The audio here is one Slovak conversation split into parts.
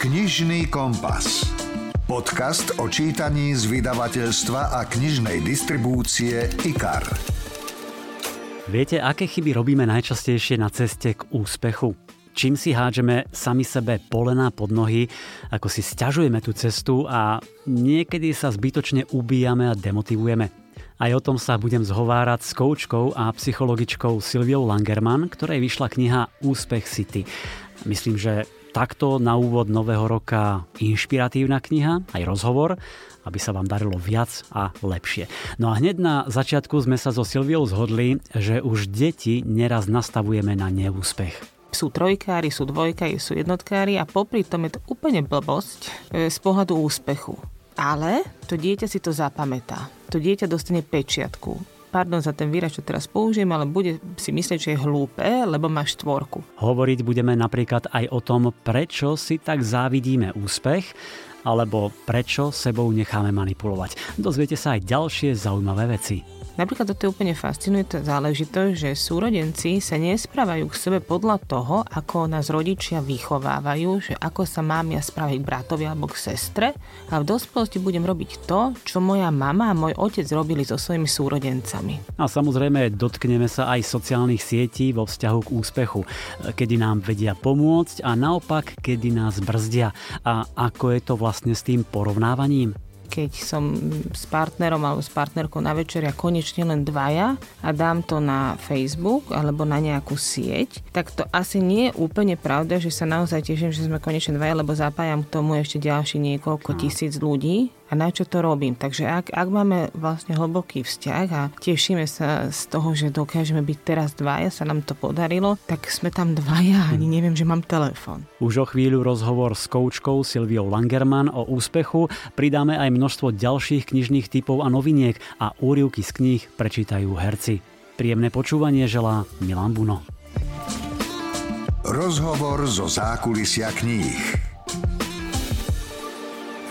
Knižný kompas. Podcast o čítaní z vydavateľstva a knižnej distribúcie IKAR. Viete, aké chyby robíme najčastejšie na ceste k úspechu? Čím si hádžeme sami sebe polená pod nohy, ako si stiažujeme tú cestu a niekedy sa zbytočne ubíjame a demotivujeme. Aj o tom sa budem zhovárať s koučkou a psychologičkou Silviou Langerman, ktorej vyšla kniha Úspech City. Myslím, že takto na úvod nového roka inšpiratívna kniha, aj rozhovor, aby sa vám darilo viac a lepšie. No a hneď na začiatku sme sa so Silviou zhodli, že už deti neraz nastavujeme na neúspech sú trojkári, sú dvojkári, sú jednotkári a popri tom je to úplne blbosť e, z pohľadu úspechu. Ale to dieťa si to zapamätá. To dieťa dostane pečiatku pardon za ten výraz, čo teraz použijem, ale bude si myslieť, že je hlúpe, lebo má štvorku. Hovoriť budeme napríklad aj o tom, prečo si tak závidíme úspech, alebo prečo sebou necháme manipulovať. Dozviete sa aj ďalšie zaujímavé veci. Napríklad toto je úplne fascinujúca záležitosť, že súrodenci sa nesprávajú k sebe podľa toho, ako nás rodičia vychovávajú, že ako sa mám ja spraviť k bratovi alebo k sestre a v dospelosti budem robiť to, čo moja mama a môj otec robili so svojimi súrodencami. A samozrejme dotkneme sa aj sociálnych sietí vo vzťahu k úspechu, kedy nám vedia pomôcť a naopak, kedy nás brzdia. A ako je to vlastne s tým porovnávaním? Keď som s partnerom alebo s partnerkou na večeri a konečne len dvaja a dám to na Facebook alebo na nejakú sieť, tak to asi nie je úplne pravda, že sa naozaj teším, že sme konečne dvaja, lebo zapájam k tomu ešte ďalší niekoľko tisíc ľudí a na čo to robím. Takže ak, ak máme vlastne hlboký vzťah a tešíme sa z toho, že dokážeme byť teraz dvaja, sa nám to podarilo, tak sme tam dvaja ani neviem, že mám telefón. Už o chvíľu rozhovor s koučkou Silviou Langerman o úspechu. Pridáme aj množstvo ďalších knižných typov a noviniek a úrivky z kníh prečítajú herci. Príjemné počúvanie želá Milan Buno. Rozhovor zo zákulisia kníh.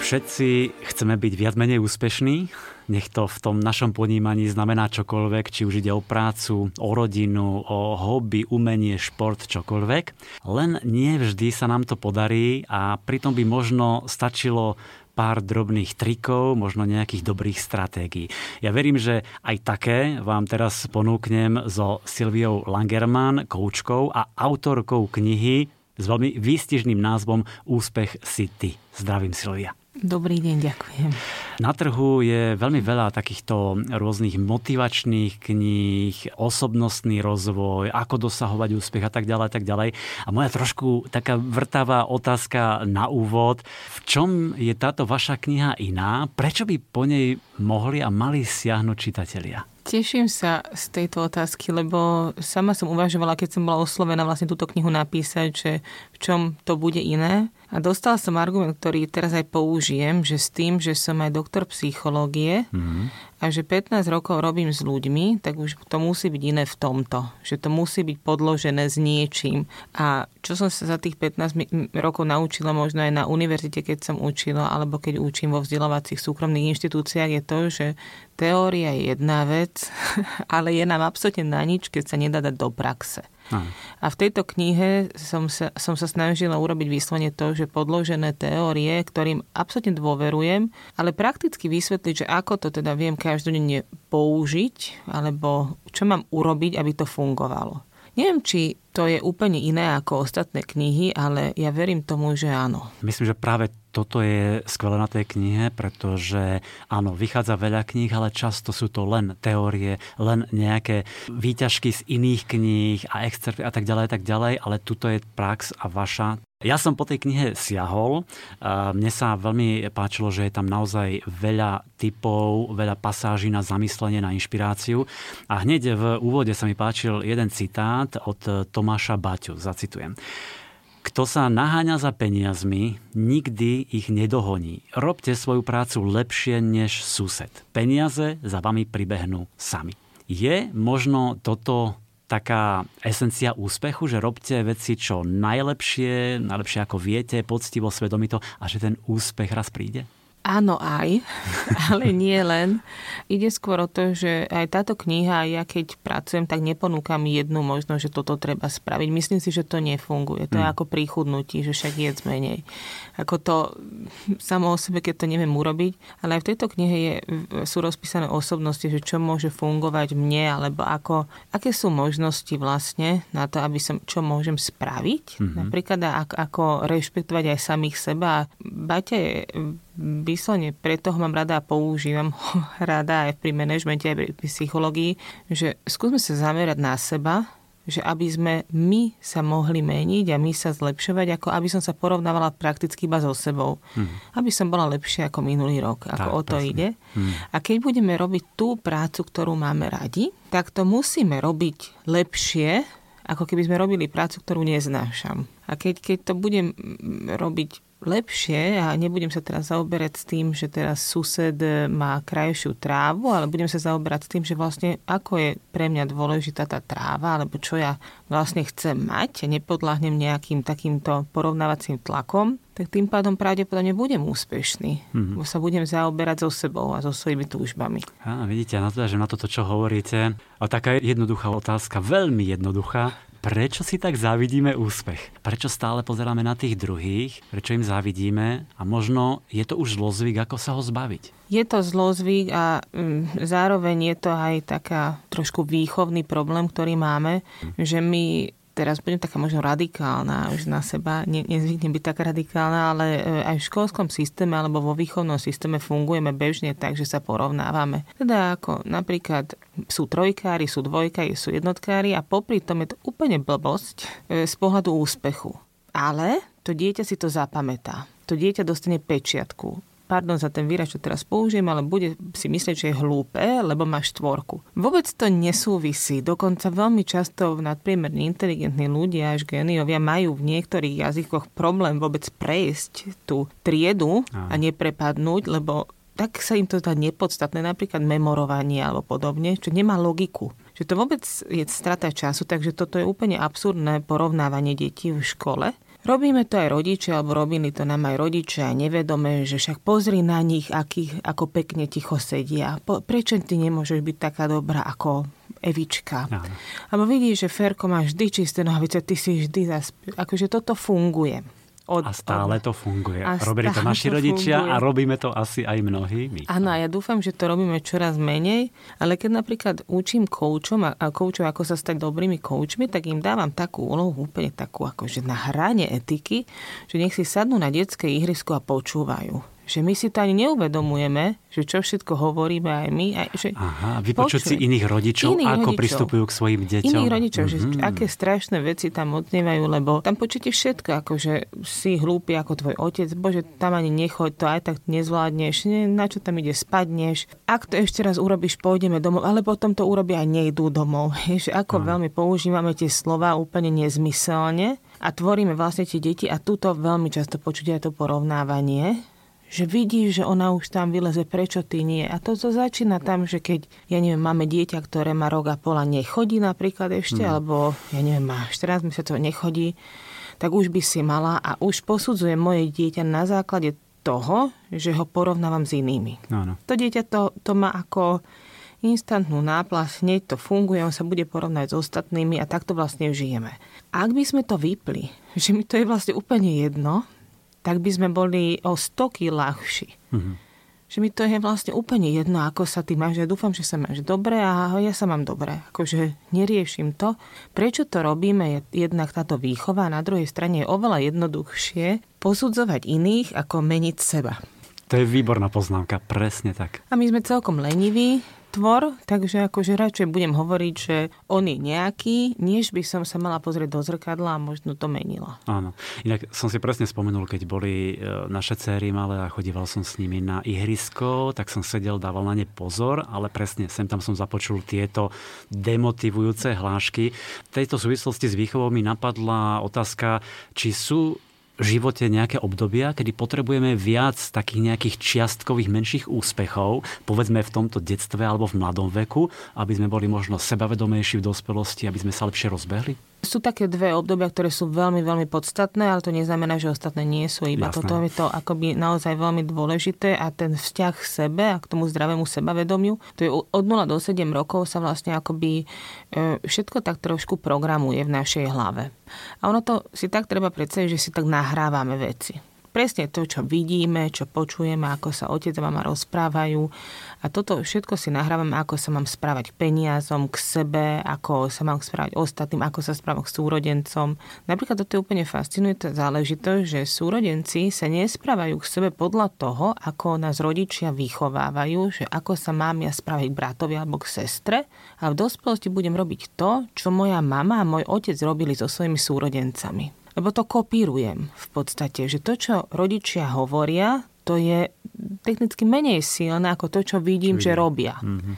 Všetci chceme byť viac menej úspešní, nech to v tom našom ponímaní znamená čokoľvek, či už ide o prácu, o rodinu, o hobby, umenie, šport, čokoľvek. Len nie vždy sa nám to podarí a pritom by možno stačilo pár drobných trikov, možno nejakých dobrých stratégií. Ja verím, že aj také vám teraz ponúknem so Silviou Langerman, koučkou a autorkou knihy s veľmi výstižným názvom Úspech si ty. Zdravím Silvia. Dobrý deň, ďakujem. Na trhu je veľmi veľa takýchto rôznych motivačných kníh, osobnostný rozvoj, ako dosahovať úspech a tak ďalej, a tak ďalej. A moja trošku taká vrtavá otázka na úvod. V čom je táto vaša kniha iná? Prečo by po nej mohli a mali siahnuť čitatelia? Teším sa z tejto otázky, lebo sama som uvažovala, keď som bola oslovená vlastne túto knihu napísať, že čom to bude iné. A dostala som argument, ktorý teraz aj použijem, že s tým, že som aj doktor psychológie mm-hmm a že 15 rokov robím s ľuďmi, tak už to musí byť iné v tomto. Že to musí byť podložené s niečím. A čo som sa za tých 15 rokov naučila možno aj na univerzite, keď som učila, alebo keď učím vo vzdelávacích súkromných inštitúciách, je to, že teória je jedna vec, ale je nám absolútne na nič, keď sa nedá dať do praxe. A v tejto knihe som sa, som sa snažila urobiť vyslovene to, že podložené teórie, ktorým absolútne dôverujem, ale prakticky vysvetliť, že ako to teda viem každodenne použiť, alebo čo mám urobiť, aby to fungovalo. Neviem, či to je úplne iné ako ostatné knihy, ale ja verím tomu, že áno. Myslím, že práve toto je skvelé na tej knihe, pretože áno, vychádza veľa kníh, ale často sú to len teórie, len nejaké výťažky z iných kníh a excerpty a tak ďalej, tak ďalej, ale tuto je prax a vaša ja som po tej knihe siahol. Mne sa veľmi páčilo, že je tam naozaj veľa typov, veľa pasáží na zamyslenie, na inšpiráciu. A hneď v úvode sa mi páčil jeden citát od Tomáša Baťu. Zacitujem. Kto sa naháňa za peniazmi, nikdy ich nedohoní. Robte svoju prácu lepšie než sused. Peniaze za vami pribehnú sami. Je možno toto taká esencia úspechu, že robte veci čo najlepšie, najlepšie ako viete, poctivo, svedomito a že ten úspech raz príde? Áno aj, ale nie len. Ide skôr o to, že aj táto kniha, ja keď pracujem, tak neponúkam jednu možnosť, že toto treba spraviť. Myslím si, že to nefunguje. To je hmm. ako pri chudnutí, že však jedz menej. Ako to samo o sebe, keď to neviem urobiť. Ale aj v tejto knihe je, sú rozpísané osobnosti, že čo môže fungovať mne, alebo ako, aké sú možnosti vlastne na to, aby som, čo môžem spraviť. Mm-hmm. Napríklad ako, ako rešpektovať aj samých seba. Baťa je vyslovene preto ho mám rada a používam ho rada aj pri manažmente, aj pri psychológii, že skúsme sa zamerať na seba, že aby sme my sa mohli meniť a my sa zlepšovať, ako aby som sa porovnávala prakticky iba so sebou. Hmm. Aby som bola lepšia ako minulý rok, ako tak, o to presne. ide. Hmm. A keď budeme robiť tú prácu, ktorú máme radi, tak to musíme robiť lepšie, ako keby sme robili prácu, ktorú neznášam. A keď, keď to budem robiť lepšie a nebudem sa teraz zaoberať s tým, že teraz sused má krajšiu trávu, ale budem sa zaoberať s tým, že vlastne ako je pre mňa dôležitá tá tráva, alebo čo ja vlastne chcem mať a nepodláhnem nejakým takýmto porovnávacím tlakom, tak tým pádom pravdepodobne budem úspešný. Mm-hmm. Bo sa budem zaoberať so sebou a so svojimi túžbami. Á, vidíte, že na toto, čo hovoríte. A taká jednoduchá otázka, veľmi jednoduchá prečo si tak závidíme úspech? Prečo stále pozeráme na tých druhých? Prečo im závidíme? A možno je to už zlozvyk, ako sa ho zbaviť? Je to zlozvyk a mm, zároveň je to aj taká trošku výchovný problém, ktorý máme, že my teraz budem taká možno radikálna už na seba, ne, nezvyknem byť taká radikálna, ale e, aj v školskom systéme alebo vo výchovnom systéme fungujeme bežne tak, že sa porovnávame. Teda ako napríklad sú trojkári, sú dvojkári, sú jednotkári a popri tom je to úplne blbosť e, z pohľadu úspechu. Ale to dieťa si to zapamätá. To dieťa dostane pečiatku pardon za ten výraz, čo teraz použijem, ale bude si myslieť, že je hlúpe, lebo má štvorku. Vôbec to nesúvisí. Dokonca veľmi často nadpriemerne inteligentní ľudia až geniovia majú v niektorých jazykoch problém vôbec prejsť tú triedu a neprepadnúť, lebo tak sa im to dá nepodstatné, napríklad memorovanie alebo podobne, čo nemá logiku. Že to vôbec je strata času, takže toto je úplne absurdné porovnávanie detí v škole. Robíme to aj rodičia, alebo robili to nám aj rodičia, nevedome, že však pozri na nich, akých, ako pekne ticho sedia. Po, prečo ty nemôžeš byť taká dobrá ako Evička? Áno. Alebo vidíš, že Ferko má vždy čisté nohavice, ty si vždy zasp... Akože toto funguje. Od, a stále to funguje. A Robili to naši to rodičia funguje. a robíme to asi aj mnohí my. Áno, ja dúfam, že to robíme čoraz menej, ale keď napríklad učím koučom a, koučov, ako sa stať dobrými koučmi, tak im dávam takú úlohu, úplne takú, akože na hrane etiky, že nech si sadnú na detské ihrisko a počúvajú že my si to ani neuvedomujeme, že čo všetko hovoríme aj my. Aj, že Aha, vypočuť si iných rodičov, iných ako rodičov, pristupujú k svojim deťom. Iných rodičov, mm-hmm. že mhm. aké strašné veci tam odnievajú, lebo tam počujete všetko, ako že si hlúpy ako tvoj otec, bože, tam ani nechoď, to aj tak nezvládneš, ne, na čo tam ide, spadneš. Ak to ešte raz urobíš, pôjdeme domov, ale potom to urobia a nejdú domov. Že ako mm. veľmi používame tie slova úplne nezmyselne a tvoríme vlastne tie deti a túto veľmi často počuť aj to porovnávanie, že vidíš, že ona už tam vyleze, prečo ty nie. A to, to začína tam, že keď, ja neviem, máme dieťa, ktoré má rok a pola nechodí napríklad ešte, mm. alebo ja neviem, má 14 mesiacov nechodí, tak už by si mala a už posudzuje moje dieťa na základe toho, že ho porovnávam s inými. Áno. To dieťa to, to má ako instantnú náplasť, hneď to funguje, on sa bude porovnať s ostatnými a takto vlastne žijeme. Ak by sme to vypli, že mi to je vlastne úplne jedno, tak by sme boli o 100 kg ľahší. Mm-hmm. Že mi to je vlastne úplne jedno, ako sa ty máš. Ja dúfam, že sa máš dobre a ja sa mám dobre. Akože neriešim to. Prečo to robíme je jednak táto výchova a na druhej strane je oveľa jednoduchšie posudzovať iných, ako meniť seba. To je výborná poznámka, presne tak. A my sme celkom leniví, tvor, takže akože radšej budem hovoriť, že on je nejaký, než by som sa mala pozrieť do zrkadla a možno to menila. Áno. Inak som si presne spomenul, keď boli e, naše céry malé a chodíval som s nimi na ihrisko, tak som sedel, dával na ne pozor, ale presne sem tam som započul tieto demotivujúce hlášky. V tejto súvislosti s výchovou mi napadla otázka, či sú živote nejaké obdobia, kedy potrebujeme viac takých nejakých čiastkových menších úspechov, povedzme v tomto detstve alebo v mladom veku, aby sme boli možno sebavedomejší v dospelosti, aby sme sa lepšie rozbehli? Sú také dve obdobia, ktoré sú veľmi, veľmi podstatné, ale to neznamená, že ostatné nie sú. Iba Jasné. toto je to akoby naozaj veľmi dôležité a ten vzťah k sebe a k tomu zdravému sebavedomiu, to je od 0 do 7 rokov sa vlastne akoby e, všetko tak trošku programuje v našej hlave. A ono to si tak treba predstaviť, že si tak nahrávame veci presne to, čo vidíme, čo počujeme, ako sa otec a mama rozprávajú. A toto všetko si nahrávame, ako sa mám správať k peniazom, k sebe, ako sa mám správať ostatným, ako sa správam k súrodencom. Napríklad toto je úplne fascinujúca záležitosť, že súrodenci sa nesprávajú k sebe podľa toho, ako nás rodičia vychovávajú, že ako sa mám ja správať k bratovi alebo k sestre. A v dospelosti budem robiť to, čo moja mama a môj otec robili so svojimi súrodencami lebo to kopírujem v podstate, že to, čo rodičia hovoria, to je technicky menej silné ako to, čo vidím, čo že robia. Mm-hmm.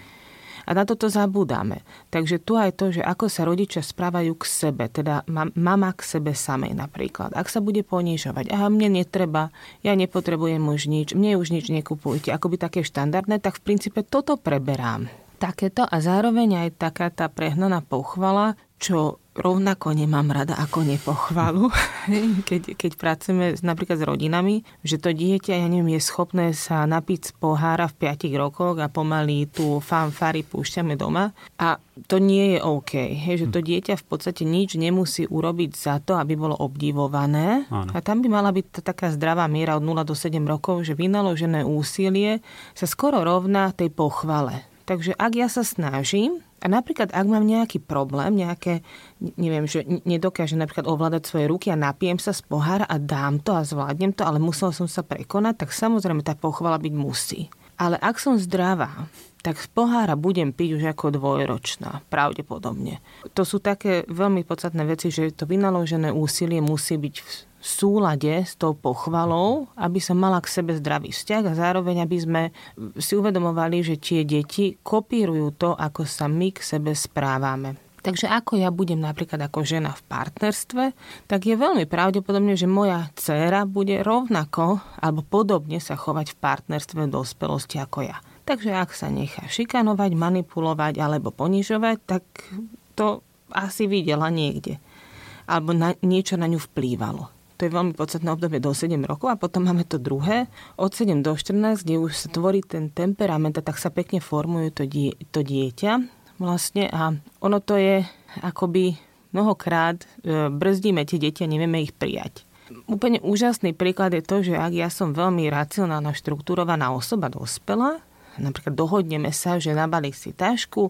A na toto zabudáme. Takže tu aj to, že ako sa rodičia správajú k sebe, teda mama k sebe samej napríklad. Ak sa bude ponižovať, a mne netreba, ja nepotrebujem už nič, mne už nič nekupujte, akoby také štandardné, tak v princípe toto preberám. Takéto a zároveň aj taká tá prehnaná pochvala, čo rovnako nemám rada ako nepochvalu, keď, keď pracujeme napríklad s rodinami, že to dieťa, ja neviem, je schopné sa napiť z pohára v 5 rokoch a pomaly tú fanfary púšťame doma a to nie je OK. Hej, že to dieťa v podstate nič nemusí urobiť za to, aby bolo obdivované. Áno. A tam by mala byť taká zdravá miera od 0 do 7 rokov, že vynaložené úsilie sa skoro rovná tej pochvale. Takže ak ja sa snažím, a napríklad, ak mám nejaký problém, nejaké, neviem, že nedokážem napríklad ovládať svoje ruky a napijem sa z pohára a dám to a zvládnem to, ale musel som sa prekonať, tak samozrejme tá pochvala byť musí. Ale ak som zdravá, tak z pohára budem piť už ako dvojročná, pravdepodobne. To sú také veľmi podstatné veci, že to vynaložené úsilie musí byť súlade s tou pochvalou, aby som mala k sebe zdravý vzťah a zároveň, aby sme si uvedomovali, že tie deti kopírujú to, ako sa my k sebe správame. Takže ako ja budem napríklad ako žena v partnerstve, tak je veľmi pravdepodobné, že moja dcéra bude rovnako alebo podobne sa chovať v partnerstve v dospelosti ako ja. Takže ak sa nechá šikanovať, manipulovať alebo ponižovať, tak to asi videla niekde. Alebo na, niečo na ňu vplývalo. To je veľmi podstatné obdobie do 7 rokov a potom máme to druhé. Od 7 do 14, kde už sa tvorí ten temperament a tak sa pekne formuje to, die, to dieťa vlastne. A ono to je akoby mnohokrát e, brzdíme tie deti a nevieme ich prijať. Úplne úžasný príklad je to, že ak ja som veľmi racionálna, štruktúrovaná osoba dospela, napríklad dohodneme sa, že nabalí si tašku,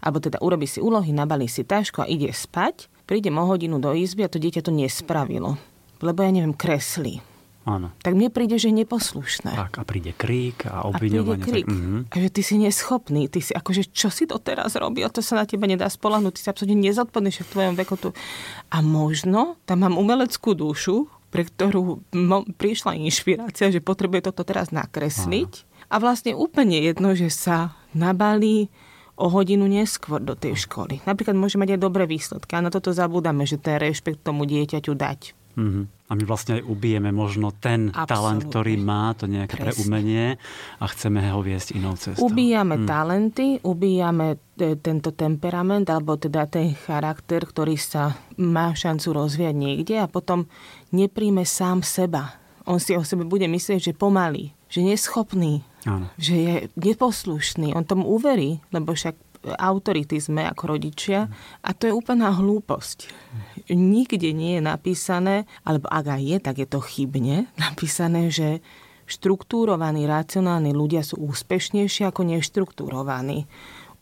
alebo teda urobí si úlohy, nabalí si tašku a ide spať, prídem o hodinu do izby a to dieťa to nespravilo lebo ja neviem, kreslí. Áno. Tak mne príde, že je neposlušné. Tak a príde krík a obviňovanie. A príde krík. Tak, uh-huh. A že ty si neschopný, ty si akože, čo si to teraz robí? A to sa na teba nedá spolahnúť, ty si absolútne nezodpovedný v tvojom veku tu. A možno tam mám umeleckú dušu, pre ktorú mo- prišla inšpirácia, že potrebuje toto teraz nakresliť. Áno. A vlastne úplne jedno, že sa nabalí o hodinu neskôr do tej školy. Napríklad môže mať aj dobré výsledky a na toto zabúdame, že ten rešpekt tomu dieťaťu dať. Mm-hmm. A my vlastne aj ubijeme možno ten Absolutne. talent, ktorý má, to nejaké Presne. preumenie a chceme ho viesť inou cestou. Ubíjame mm. talenty, ubíjame e, tento temperament, alebo teda ten charakter, ktorý sa má šancu rozvíjať niekde a potom nepríjme sám seba. On si o sebe bude myslieť, že pomalý, že neschopný, Áno. že je neposlušný. On tomu uverí, lebo však autority sme ako rodičia a to je úplná hlúposť. Nikde nie je napísané, alebo ak aj je, tak je to chybne napísané, že štruktúrovaní, racionálni ľudia sú úspešnejší ako neštruktúrovaní,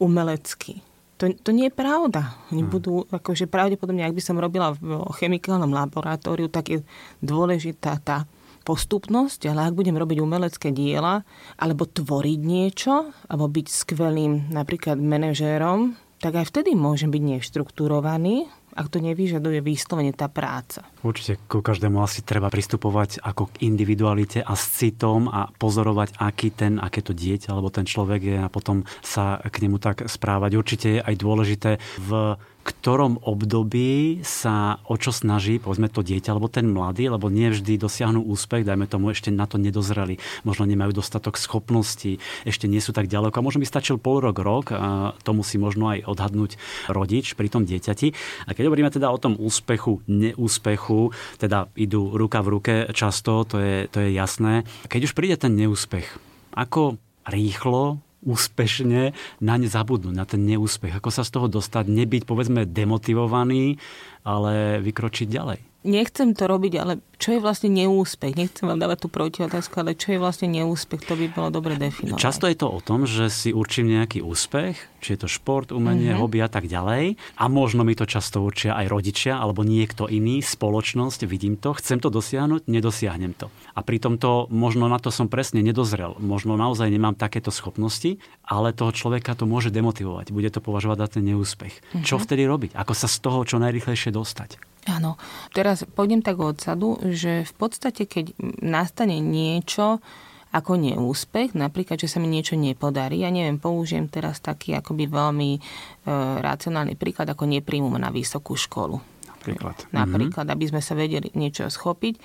umeleckí. To, to nie je pravda. Oni hmm. budú, akože pravdepodobne, ak by som robila v chemikálnom laboratóriu, tak je dôležitá tá postupnosť, ale ak budem robiť umelecké diela, alebo tvoriť niečo, alebo byť skvelým napríklad manažérom, tak aj vtedy môžem byť neštruktúrovaný, ak to nevyžaduje vyslovene tá práca. Určite ku každému asi treba pristupovať ako k individualite a s citom a pozorovať, aký ten, aké to dieťa alebo ten človek je a potom sa k nemu tak správať. Určite je aj dôležité v ktorom období sa o čo snaží, povedzme to dieťa alebo ten mladý, lebo nie vždy dosiahnu úspech, dajme tomu ešte na to nedozreli, možno nemajú dostatok schopností, ešte nie sú tak ďaleko a možno by stačil pol rok, rok a to musí možno aj odhadnúť rodič pri tom dieťati. A keď hovoríme teda o tom úspechu, neúspechu, teda idú ruka v ruke často, to je, to je jasné. Keď už príde ten neúspech, ako rýchlo úspešne naň zabudnúť, na ten neúspech. Ako sa z toho dostať, nebyť povedzme demotivovaný, ale vykročiť ďalej nechcem to robiť, ale čo je vlastne neúspech? Nechcem vám dávať tú protiotázku, ale čo je vlastne neúspech? To by bolo dobre definovať. Často je to o tom, že si určím nejaký úspech, či je to šport, umenie, mm-hmm. hobby a tak ďalej. A možno mi to často určia aj rodičia alebo niekto iný, spoločnosť, vidím to, chcem to dosiahnuť, nedosiahnem to. A pritom to, možno na to som presne nedozrel. Možno naozaj nemám takéto schopnosti, ale toho človeka to môže demotivovať. Bude to považovať za ten neúspech. Mm-hmm. Čo vtedy robiť? Ako sa z toho čo najrychlejšie dostať? Áno. Teraz pôjdem tak odzadu, že v podstate, keď nastane niečo, ako neúspech, napríklad, že sa mi niečo nepodarí. Ja neviem, použijem teraz taký akoby veľmi e, racionálny príklad, ako nepríjmu na vysokú školu. Napríklad. Napríklad, aby sme sa vedeli niečo schopiť.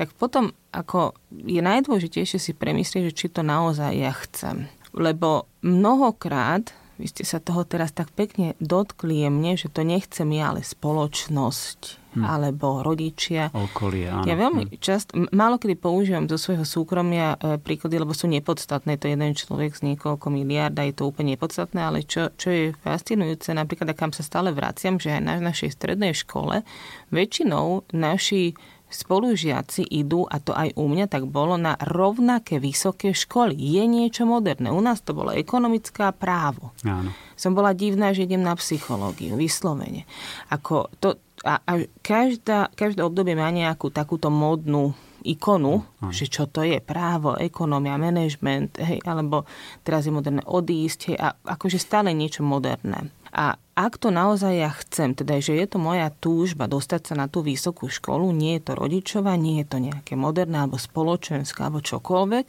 Tak potom ako je najdôležitejšie si premyslieť, že či to naozaj ja chcem. Lebo mnohokrát vy ste sa toho teraz tak pekne dotkli jemne, že to nechcem ja, ale spoločnosť, hm. alebo rodičia. Okolie, áno. Ja veľmi hm. často, málo kedy používam zo svojho súkromia e, príklady, lebo sú nepodstatné. To je jeden človek z niekoľko miliárd je to úplne nepodstatné, ale čo, čo je fascinujúce, napríklad, a kam sa stále vraciam, že aj na našej strednej škole väčšinou naši spolužiaci idú, a to aj u mňa tak bolo, na rovnaké vysoké školy. Je niečo moderné. U nás to bolo ekonomická právo. Áno. Som bola divná, že idem na psychológiu, vyslovene. Ako to, a, a každá, každé obdobie má nejakú takúto modnú ikonu, mm, že čo to je právo, ekonomia, management, hej, alebo teraz je moderné odísť, hej, a akože stále niečo moderné. A ak to naozaj ja chcem, teda že je to moja túžba dostať sa na tú vysokú školu, nie je to rodičová, nie je to nejaké moderné alebo spoločenské alebo čokoľvek,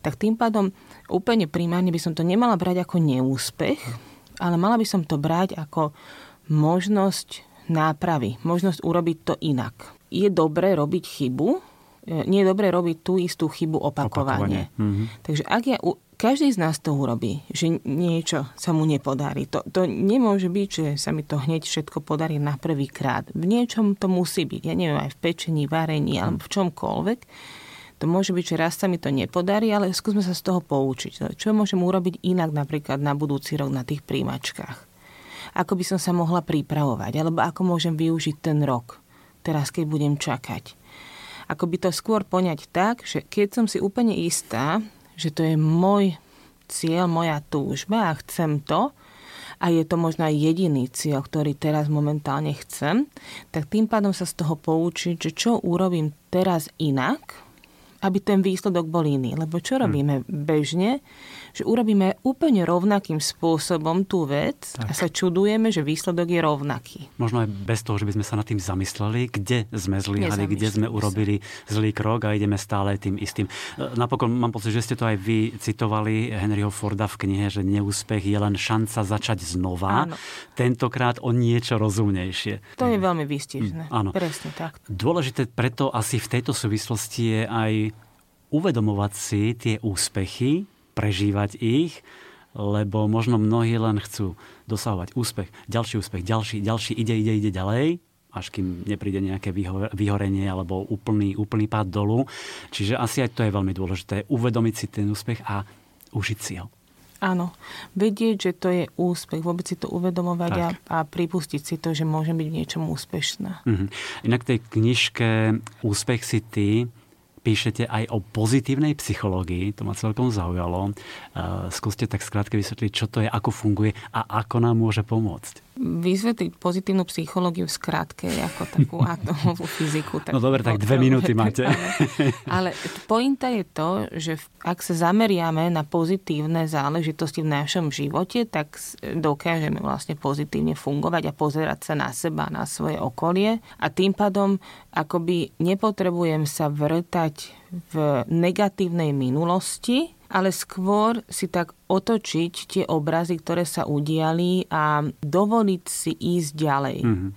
tak tým pádom úplne primárne by som to nemala brať ako neúspech, ale mala by som to brať ako možnosť nápravy, možnosť urobiť to inak. Je dobré robiť chybu, e, nie je dobré robiť tú istú chybu opakovane. opakovane. Mm-hmm. Takže ak ja každý z nás to urobí, že niečo sa mu nepodarí. To, to nemôže byť, že sa mi to hneď všetko podarí na prvý krát. V niečom to musí byť. Ja neviem, aj v pečení, varení alebo v čomkoľvek. To môže byť, že raz sa mi to nepodarí, ale skúsme sa z toho poučiť. Čo môžem urobiť inak napríklad na budúci rok na tých príjmačkách? Ako by som sa mohla pripravovať? Alebo ako môžem využiť ten rok? Teraz, keď budem čakať. Ako by to skôr poňať tak, že keď som si úplne istá, že to je môj cieľ, moja túžba a chcem to, a je to možno aj jediný cieľ, ktorý teraz momentálne chcem, tak tým pádom sa z toho poučiť, že čo urobím teraz inak, aby ten výsledok bol iný. Lebo čo hm. robíme bežne? Že urobíme úplne rovnakým spôsobom tú vec tak. a sa čudujeme, že výsledok je rovnaký. Možno aj bez toho, že by sme sa nad tým zamysleli, kde sme zlyhali, kde sme urobili zlý krok a ideme stále tým istým. E, napokon mám pocit, že ste to aj vy citovali Henryho Forda v knihe, že neúspech je len šanca začať znova. Áno. Tentokrát o niečo rozumnejšie. To je veľmi výstižné. Áno. Presne tak. Dôležité preto asi v tejto súvislosti je aj uvedomovať si tie úspechy, prežívať ich, lebo možno mnohí len chcú dosahovať úspech, ďalší úspech, ďalší, ďalší, ide, ide, ide ďalej, až kým nepríde nejaké vyhorenie alebo úplný, úplný pád dolu. Čiže asi aj to je veľmi dôležité, uvedomiť si ten úspech a užiť si ho. Áno, vedieť, že to je úspech, vôbec si to uvedomovať a, a pripustiť si to, že môžem byť v niečom úspešná. Uh-huh. Inak tej knižke Úspech si ty píšete aj o pozitívnej psychológii, to ma celkom zaujalo. Skúste tak skrátke vysvetliť, čo to je, ako funguje a ako nám môže pomôcť. Vysvetliť pozitívnu psychológiu v skratke, ako takú atomovú fyziku. Tak no dobre, tak dve minúty máte. Ale, ale pointa je to, že ak sa zameriame na pozitívne záležitosti v našom živote, tak dokážeme vlastne pozitívne fungovať a pozerať sa na seba, na svoje okolie a tým pádom akoby nepotrebujem sa vrtať v negatívnej minulosti, ale skôr si tak otočiť tie obrazy, ktoré sa udiali a dovoliť si ísť ďalej. Mm-hmm.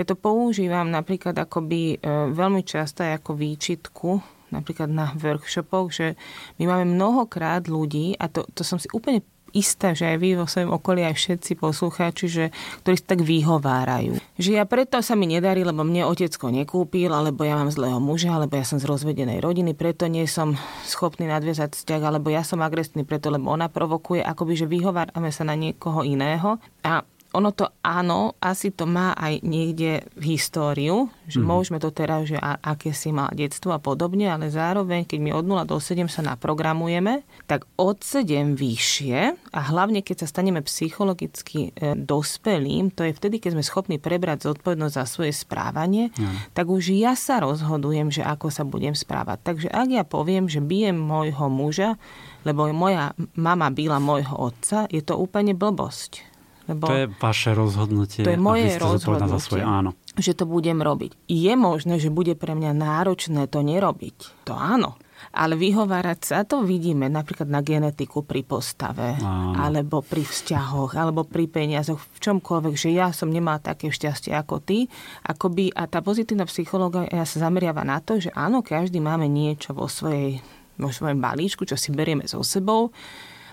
Ja to používam napríklad akoby e, veľmi často ako výčitku napríklad na workshopoch, že my máme mnohokrát ľudí, a to, to som si úplne istá, že aj vy vo svojom okolí, aj všetci poslucháči, že, ktorí sa tak vyhovárajú. Že ja preto sa mi nedarí, lebo mne otecko nekúpil, alebo ja mám zlého muža, alebo ja som z rozvedenej rodiny, preto nie som schopný nadviazať vzťah, alebo ja som agresívny preto, lebo ona provokuje, akoby, že vyhovárame sa na niekoho iného. A ono to áno, asi to má aj niekde v históriu, že mm. môžeme to teraz, že a, aké si má detstvo a podobne, ale zároveň, keď my od 0 do 7 sa naprogramujeme, tak od 7 vyššie a hlavne keď sa staneme psychologicky e, dospelým, to je vtedy, keď sme schopní prebrať zodpovednosť za svoje správanie, mm. tak už ja sa rozhodujem, že ako sa budem správať. Takže ak ja poviem, že bijem môjho muža, lebo moja mama byla môjho otca, je to úplne blbosť lebo to je vaše rozhodnutie. To je moje rozhodnutie, za svoje, áno. že to budem robiť. Je možné, že bude pre mňa náročné to nerobiť. To áno. Ale vyhovárať sa, to vidíme napríklad na genetiku pri postave, Áno. alebo pri vzťahoch, alebo pri peniazoch, v čomkoľvek, že ja som nemala také šťastie ako ty. Akoby, a tá pozitívna psychológia sa zameriava na to, že áno, každý máme niečo vo svojej vo svojom balíčku, čo si berieme so sebou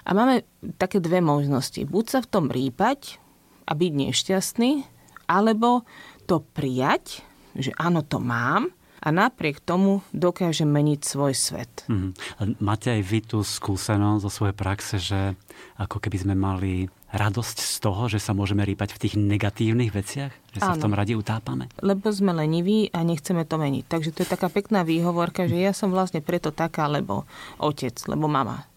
a máme také dve možnosti. Buď sa v tom rýpať a byť nešťastný, alebo to prijať, že áno, to mám, a napriek tomu dokáže meniť svoj svet. Mm-hmm. Máte aj vy tú skúsenosť zo svojej praxe, že ako keby sme mali radosť z toho, že sa môžeme rýpať v tých negatívnych veciach? Že sa Áno. v tom radi utápame? Lebo sme leniví a nechceme to meniť. Takže to je taká pekná výhovorka, že ja som vlastne preto taká, lebo otec, lebo mama.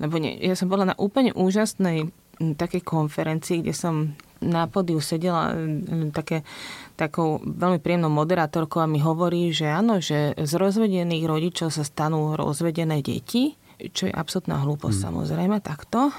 Lebo nie, ja som bola na úplne úžasnej takej konferencii, kde som na podiu sedela také, takou veľmi príjemnou moderátorkou a mi hovorí, že áno, že z rozvedených rodičov sa stanú rozvedené deti, čo je absolútna hlúposť hmm. samozrejme takto.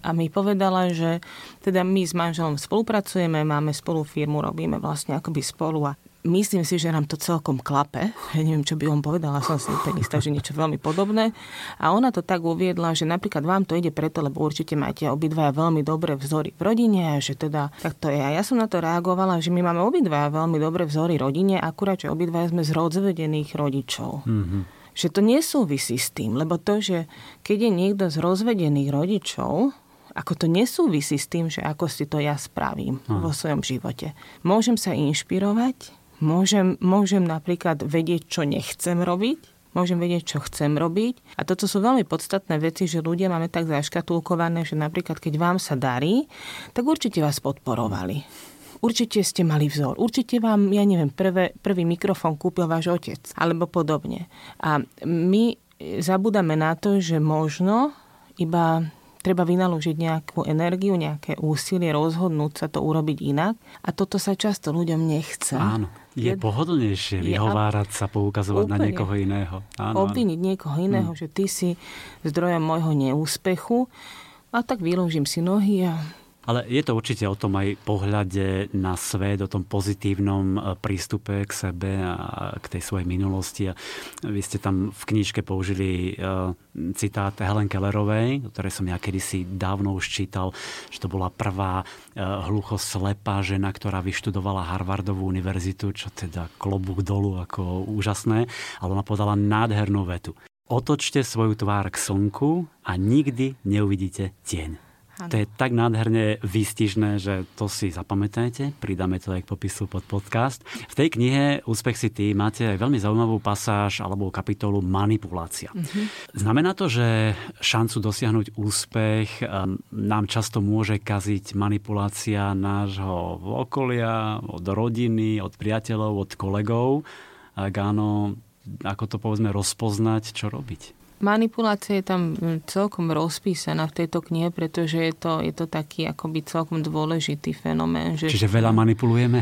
A mi povedala, že teda my s manželom spolupracujeme, máme spolu firmu, robíme vlastne akoby spolu a Myslím si, že nám to celkom klape. Ja neviem, čo by on povedala, som si úplne istá, že niečo veľmi podobné. A ona to tak uviedla, že napríklad vám to ide preto, lebo určite máte obidvaja veľmi dobré vzory v rodine a že teda tak to je. A ja som na to reagovala, že my máme obidvaja veľmi dobré vzory rodine, akurát, že obidvaja sme z rozvedených rodičov. Mm-hmm. Že to nesúvisí s tým, lebo to, že keď je niekto z rozvedených rodičov, ako to nesúvisí s tým, že ako si to ja spravím hm. vo svojom živote. Môžem sa inšpirovať, Môžem, môžem napríklad vedieť, čo nechcem robiť, môžem vedieť, čo chcem robiť. A toto sú veľmi podstatné veci, že ľudia máme tak zaškatulkované, že napríklad keď vám sa darí, tak určite vás podporovali. Určite ste mali vzor. Určite vám, ja neviem, prvé, prvý mikrofón kúpil váš otec. Alebo podobne. A my zabudáme na to, že možno iba treba vynaložiť nejakú energiu, nejaké úsilie, rozhodnúť sa to urobiť inak. A toto sa často ľuďom nechce. Áno. Je, pohodlnejšie vyhovárať sa, poukazovať úplne, na niekoho iného. Áno, obviniť áno. niekoho iného, hmm. že ty si zdrojom môjho neúspechu a tak vylúžim si nohy a ale je to určite o tom aj pohľade na svet, o tom pozitívnom e, prístupe k sebe a k tej svojej minulosti. A vy ste tam v knižke použili e, citát Helen Kellerovej, ktoré som ja kedysi dávno už čítal, že to bola prvá e, hluchoslepá žena, ktorá vyštudovala Harvardovú univerzitu, čo teda klobúk dolu ako úžasné, ale ona podala nádhernú vetu. Otočte svoju tvár k slnku a nikdy neuvidíte tieň. Ano. To je tak nádherne výstižné, že to si zapamätajte. Pridáme to aj k popisu pod podcast. V tej knihe Úspech si ty máte aj veľmi zaujímavú pasáž alebo kapitolu manipulácia. Uh-huh. Znamená to, že šancu dosiahnuť úspech um, nám často môže kaziť manipulácia nášho okolia, od rodiny, od priateľov, od kolegov. Ak áno, ako to povedzme rozpoznať, čo robiť? Manipulácia je tam hm, celkom rozpísaná v tejto knihe, pretože je to, je to taký akoby celkom dôležitý fenomén. Že Čiže veľa manipulujeme?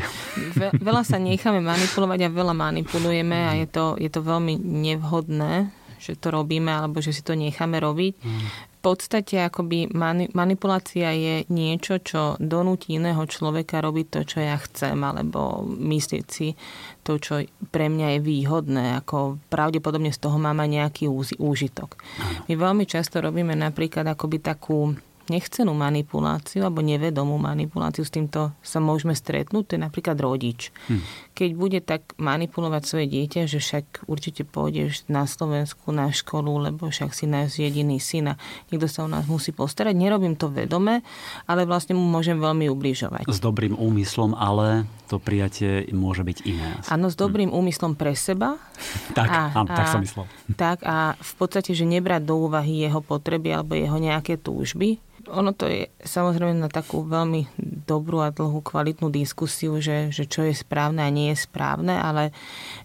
Ve, veľa sa necháme manipulovať a veľa manipulujeme a je to, je to veľmi nevhodné, že to robíme alebo že si to necháme robiť. Mm podstate akoby mani- manipulácia je niečo, čo donúti iného človeka robiť to, čo ja chcem, alebo myslieť si to, čo pre mňa je výhodné, ako pravdepodobne z toho mám aj nejaký úžitok. My veľmi často robíme napríklad akoby takú nechcenú manipuláciu alebo nevedomú manipuláciu, s týmto sa môžeme stretnúť, to je napríklad rodič. Hm. Keď bude tak manipulovať svoje dieťa, že však určite pôjdeš na Slovensku na školu, lebo však si náš jediný syn a niekto sa o nás musí postarať. Nerobím to vedome, ale vlastne mu môžem veľmi ubližovať. S dobrým úmyslom, ale to prijatie môže byť iné. Áno, s dobrým hm. úmyslom pre seba. tak, a, áno, tak som myslel. Tak a v podstate, že nebrať do úvahy jeho potreby alebo jeho nejaké túžby, ono to je samozrejme na takú veľmi dobrú a dlhú kvalitnú diskusiu, že, že čo je správne a nie je správne, ale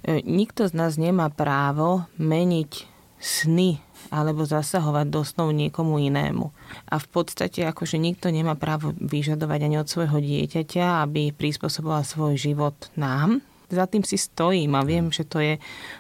e, nikto z nás nemá právo meniť sny alebo zasahovať do snov niekomu inému. A v podstate akože nikto nemá právo vyžadovať ani od svojho dieťaťa, aby prispôsoboval svoj život nám, za tým si stojím a viem, že to je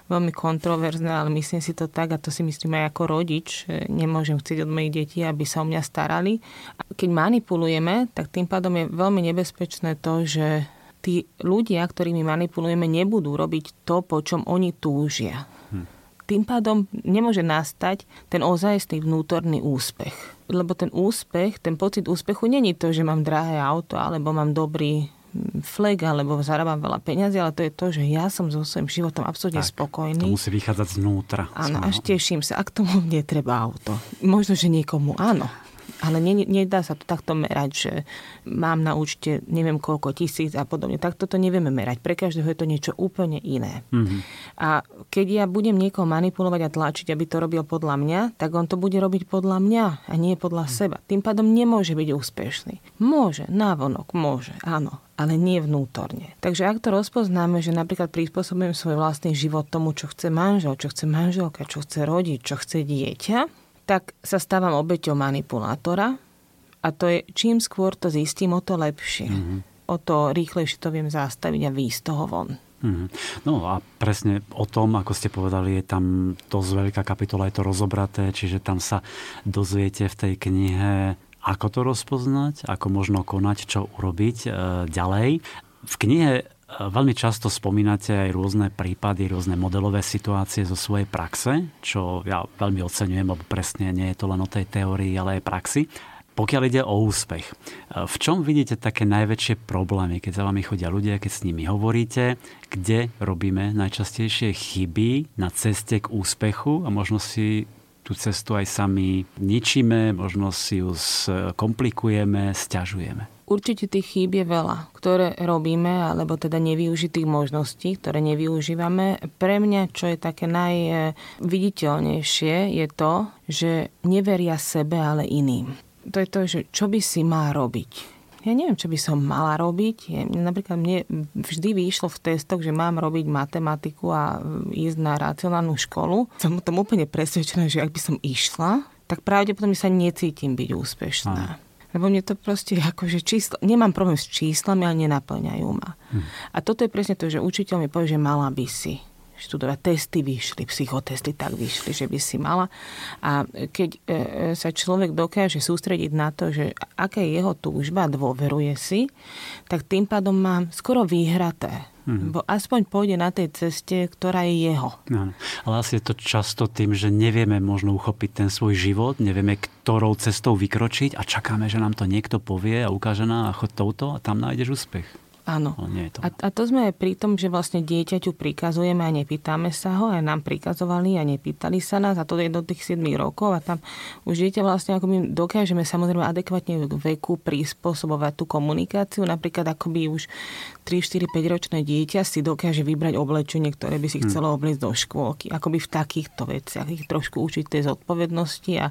veľmi kontroverzné, ale myslím si to tak a to si myslím aj ako rodič. Nemôžem chcieť od mojich detí, aby sa o mňa starali. A keď manipulujeme, tak tým pádom je veľmi nebezpečné to, že tí ľudia, ktorými manipulujeme, nebudú robiť to, po čom oni túžia. Hm. Tým pádom nemôže nastať ten ozajstný vnútorný úspech. Lebo ten úspech, ten pocit úspechu není to, že mám drahé auto alebo mám dobrý flek alebo zarábam veľa peniazy, ale to je to, že ja som so svojím životom absolútne tak, spokojný. To musí vychádzať znútra. Áno, až teším sa. A k tomu netreba auto. Možno, že niekomu áno. Ale ne, nedá sa to takto merať, že mám na účte neviem koľko tisíc a podobne. Tak toto nevieme merať. Pre každého je to niečo úplne iné. Mm-hmm. A keď ja budem niekoho manipulovať a tlačiť, aby to robil podľa mňa, tak on to bude robiť podľa mňa a nie podľa mm-hmm. seba. Tým pádom nemôže byť úspešný. Môže, návonok môže, áno ale nie vnútorne. Takže ak to rozpoznáme, že napríklad prispôsobujem svoj vlastný život tomu, čo chce manžel, čo chce manželka, čo chce rodiť, čo chce dieťa, tak sa stávam obeťou manipulátora a to je, čím skôr to zistím, o to lepšie. Mm-hmm. O to rýchlejšie to viem zastaviť a výjsť toho von. Mm-hmm. No a presne o tom, ako ste povedali, je tam dosť veľká kapitola, je to rozobraté, čiže tam sa dozviete v tej knihe, ako to rozpoznať, ako možno konať, čo urobiť e, ďalej. V knihe Veľmi často spomínate aj rôzne prípady, rôzne modelové situácie zo svojej praxe, čo ja veľmi oceňujem, lebo presne nie je to len o tej teórii, ale aj praxi. Pokiaľ ide o úspech, v čom vidíte také najväčšie problémy, keď za vami chodia ľudia, keď s nimi hovoríte, kde robíme najčastejšie chyby na ceste k úspechu a možno si tú cestu aj sami ničíme, možno si ju komplikujeme, stiažujeme. Určite tých chýb je veľa, ktoré robíme, alebo teda nevyužitých možností, ktoré nevyužívame. Pre mňa, čo je také najviditeľnejšie, je to, že neveria sebe, ale iným. To je to, že čo by si má robiť ja neviem, čo by som mala robiť. Napríklad mne vždy vyšlo v testoch, že mám robiť matematiku a ísť na racionálnu školu. Som tom úplne presvedčená, že ak by som išla, tak pravdepodobne sa necítim byť úspešná. Aj. Lebo mne to proste akože číslo, nemám problém s číslami, ale nenaplňajú ma. Hm. A toto je presne to, že učiteľ mi povie, že mala by si študovať. Testy vyšli, psychotesty tak vyšli, že by si mala. A keď e, sa človek dokáže sústrediť na to, že aká je jeho túžba, dôveruje si, tak tým pádom má skoro vyhraté. Mm-hmm. Bo aspoň pôjde na tej ceste, ktorá je jeho. Áno. Ale asi je to často tým, že nevieme možno uchopiť ten svoj život, nevieme, ktorou cestou vykročiť a čakáme, že nám to niekto povie a ukáže nám a chod touto a tam nájdeš úspech. Áno. No, nie je to. A, a to sme aj pri tom, že vlastne dieťaťu prikazujeme a nepýtame sa ho, aj nám prikazovali a nepýtali sa nás a to je do tých 7 rokov a tam už dieťa vlastne ako my dokážeme samozrejme adekvátne k veku prispôsobovať tú komunikáciu, napríklad ako by už 3, 4, 5 ročné dieťa si dokáže vybrať oblečenie, ktoré by si hm. chcelo obliecť do škôlky. Akoby v takýchto veciach ich trošku učiť tej zodpovednosti a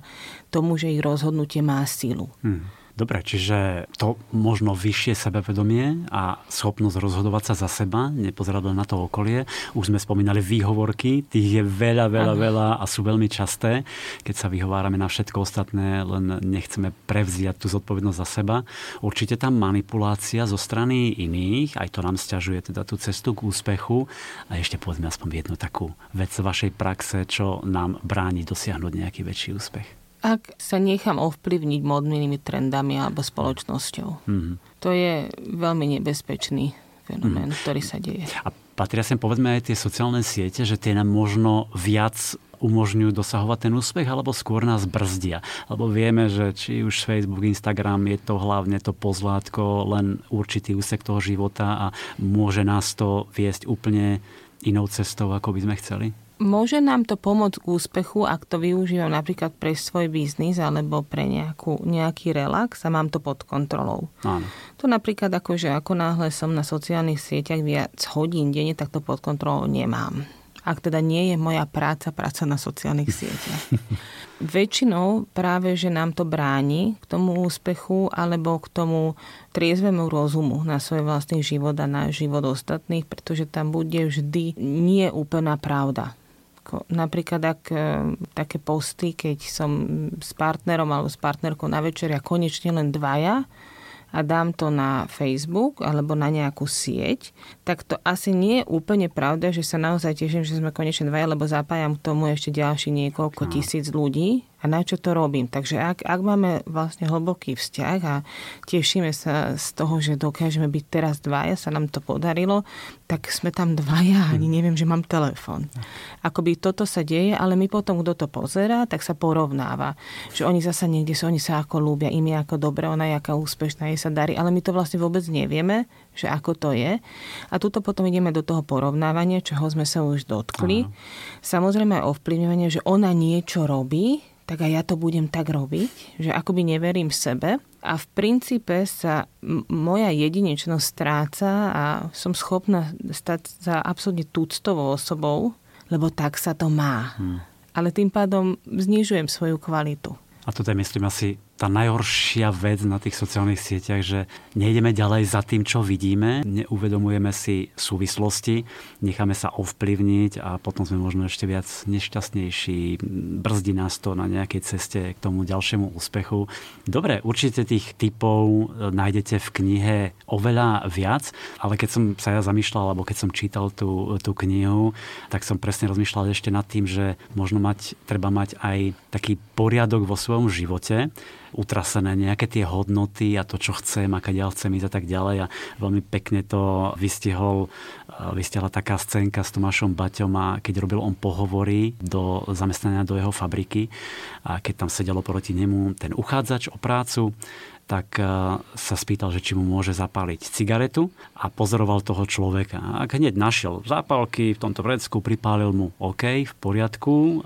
tomu, že ich rozhodnutie má sílu. Hmm. Dobre, čiže to možno vyššie sebevedomie a schopnosť rozhodovať sa za seba, nepozerať len na to okolie. Už sme spomínali výhovorky, tých je veľa, veľa, veľa a sú veľmi časté. Keď sa vyhovárame na všetko ostatné, len nechceme prevziať tú zodpovednosť za seba. Určite tam manipulácia zo strany iných, aj to nám stiažuje teda tú cestu k úspechu. A ešte povedzme aspoň jednu takú vec z vašej praxe, čo nám bráni dosiahnuť nejaký väčší úspech ak sa nechám ovplyvniť modnými trendami alebo spoločnosťou. Mm-hmm. To je veľmi nebezpečný fenomén, mm-hmm. ktorý sa deje. A patria sem povedzme aj tie sociálne siete, že tie nám možno viac umožňujú dosahovať ten úspech, alebo skôr nás brzdia. Lebo vieme, že či už Facebook, Instagram je to hlavne to pozlátko, len určitý úsek toho života a môže nás to viesť úplne inou cestou, ako by sme chceli? Môže nám to pomôcť k úspechu, ak to využívam napríklad pre svoj biznis alebo pre nejakú, nejaký relax a mám to pod kontrolou. Áno. To napríklad ako, že ako náhle som na sociálnych sieťach viac hodín denne, tak to pod kontrolou nemám ak teda nie je moja práca, práca na sociálnych sieťach. Väčšinou práve, že nám to bráni k tomu úspechu alebo k tomu triezvemu rozumu na svoj vlastný život a na život ostatných, pretože tam bude vždy nie úplná pravda. Napríklad ak e, také posty, keď som s partnerom alebo s partnerkou na večeri a konečne len dvaja, a dám to na Facebook alebo na nejakú sieť, tak to asi nie je úplne pravda, že sa naozaj teším, že sme konečne dvaja, lebo zapájam k tomu ešte ďalší niekoľko tisíc ľudí a na čo to robím. Takže ak, ak máme vlastne hlboký vzťah a tešíme sa z toho, že dokážeme byť teraz dvaja, sa nám to podarilo, tak sme tam dvaja, ani neviem, že mám telefón. Akoby toto sa deje, ale my potom, kto to pozera, tak sa porovnáva. Že oni zasa niekde sú, oni sa ako ľúbia, im je ako dobre, ona je aká úspešná, jej sa darí, ale my to vlastne vôbec nevieme, že ako to je. A tuto potom ideme do toho porovnávania, čoho sme sa už dotkli. Aha. Samozrejme aj ovplyvňovanie, že ona niečo robí, tak aj ja to budem tak robiť, že akoby neverím sebe a v princípe sa moja jedinečnosť stráca a som schopná stať za absolútne túctovou osobou, lebo tak sa to má. Hmm. Ale tým pádom znižujem svoju kvalitu. A toto je, myslím, asi tá najhoršia vec na tých sociálnych sieťach, že nejdeme ďalej za tým, čo vidíme, neuvedomujeme si súvislosti, necháme sa ovplyvniť a potom sme možno ešte viac nešťastnejší, brzdí nás to na nejakej ceste k tomu ďalšiemu úspechu. Dobre, určite tých typov nájdete v knihe oveľa viac, ale keď som sa ja zamýšľal, alebo keď som čítal tú, tú knihu, tak som presne rozmýšľal ešte nad tým, že možno mať, treba mať aj taký poriadok vo svojom živote, utrasené nejaké tie hodnoty a to, čo chcem, aká ďalej chcem ísť a tak ďalej. A veľmi pekne to vystihol, vystihla taká scénka s Tomášom Baťom a keď robil on pohovory do zamestnania do jeho fabriky a keď tam sedelo proti nemu ten uchádzač o prácu, tak e, sa spýtal, že či mu môže zapáliť cigaretu a pozoroval toho človeka. A hneď našiel zápalky v tomto vrecku, pripálil mu OK, v poriadku, e,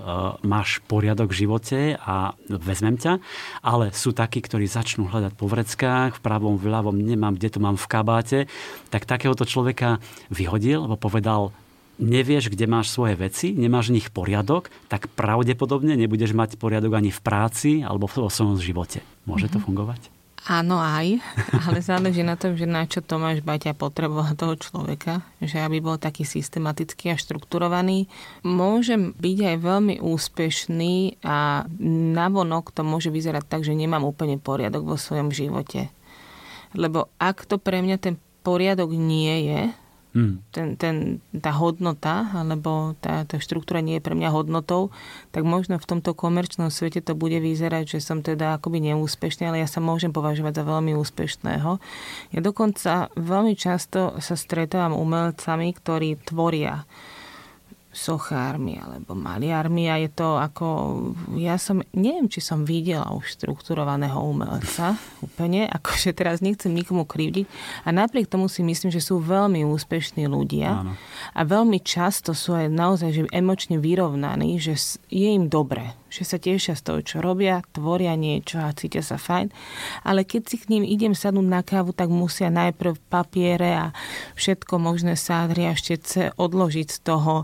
máš poriadok v živote a vezmem ťa, ale sú takí, ktorí začnú hľadať po vreckách, v pravom, v ľavom, nemám, kde to mám v kabáte, tak takéhoto človeka vyhodil, lebo povedal, nevieš, kde máš svoje veci, nemáš v nich poriadok, tak pravdepodobne nebudeš mať poriadok ani v práci alebo v svojom živote. Môže to mhm. fungovať? Áno aj, ale záleží na tom, že na čo Tomáš Baťa potreboval toho človeka, že aby bol taký systematický a štrukturovaný. Môže byť aj veľmi úspešný a navonok to môže vyzerať tak, že nemám úplne poriadok vo svojom živote. Lebo ak to pre mňa ten poriadok nie je, Mm. Ten, ten, tá hodnota, alebo tá, tá štruktúra nie je pre mňa hodnotou, tak možno v tomto komerčnom svete to bude vyzerať, že som teda akoby neúspešný, ale ja sa môžem považovať za veľmi úspešného. Ja dokonca veľmi často sa stretávam umelcami, ktorí tvoria sochármi alebo maliarmi a je to ako, ja som, neviem, či som videla už štrukturovaného umelca úplne, akože teraz nechcem nikomu krivdiť a napriek tomu si myslím, že sú veľmi úspešní ľudia Áno. a veľmi často sú aj naozaj že emočne vyrovnaní, že je im dobre, že sa tešia z toho, čo robia, tvoria niečo a cítia sa fajn, ale keď si k ním idem sadnúť na kávu, tak musia najprv papiere a všetko možné sádry a štece odložiť z toho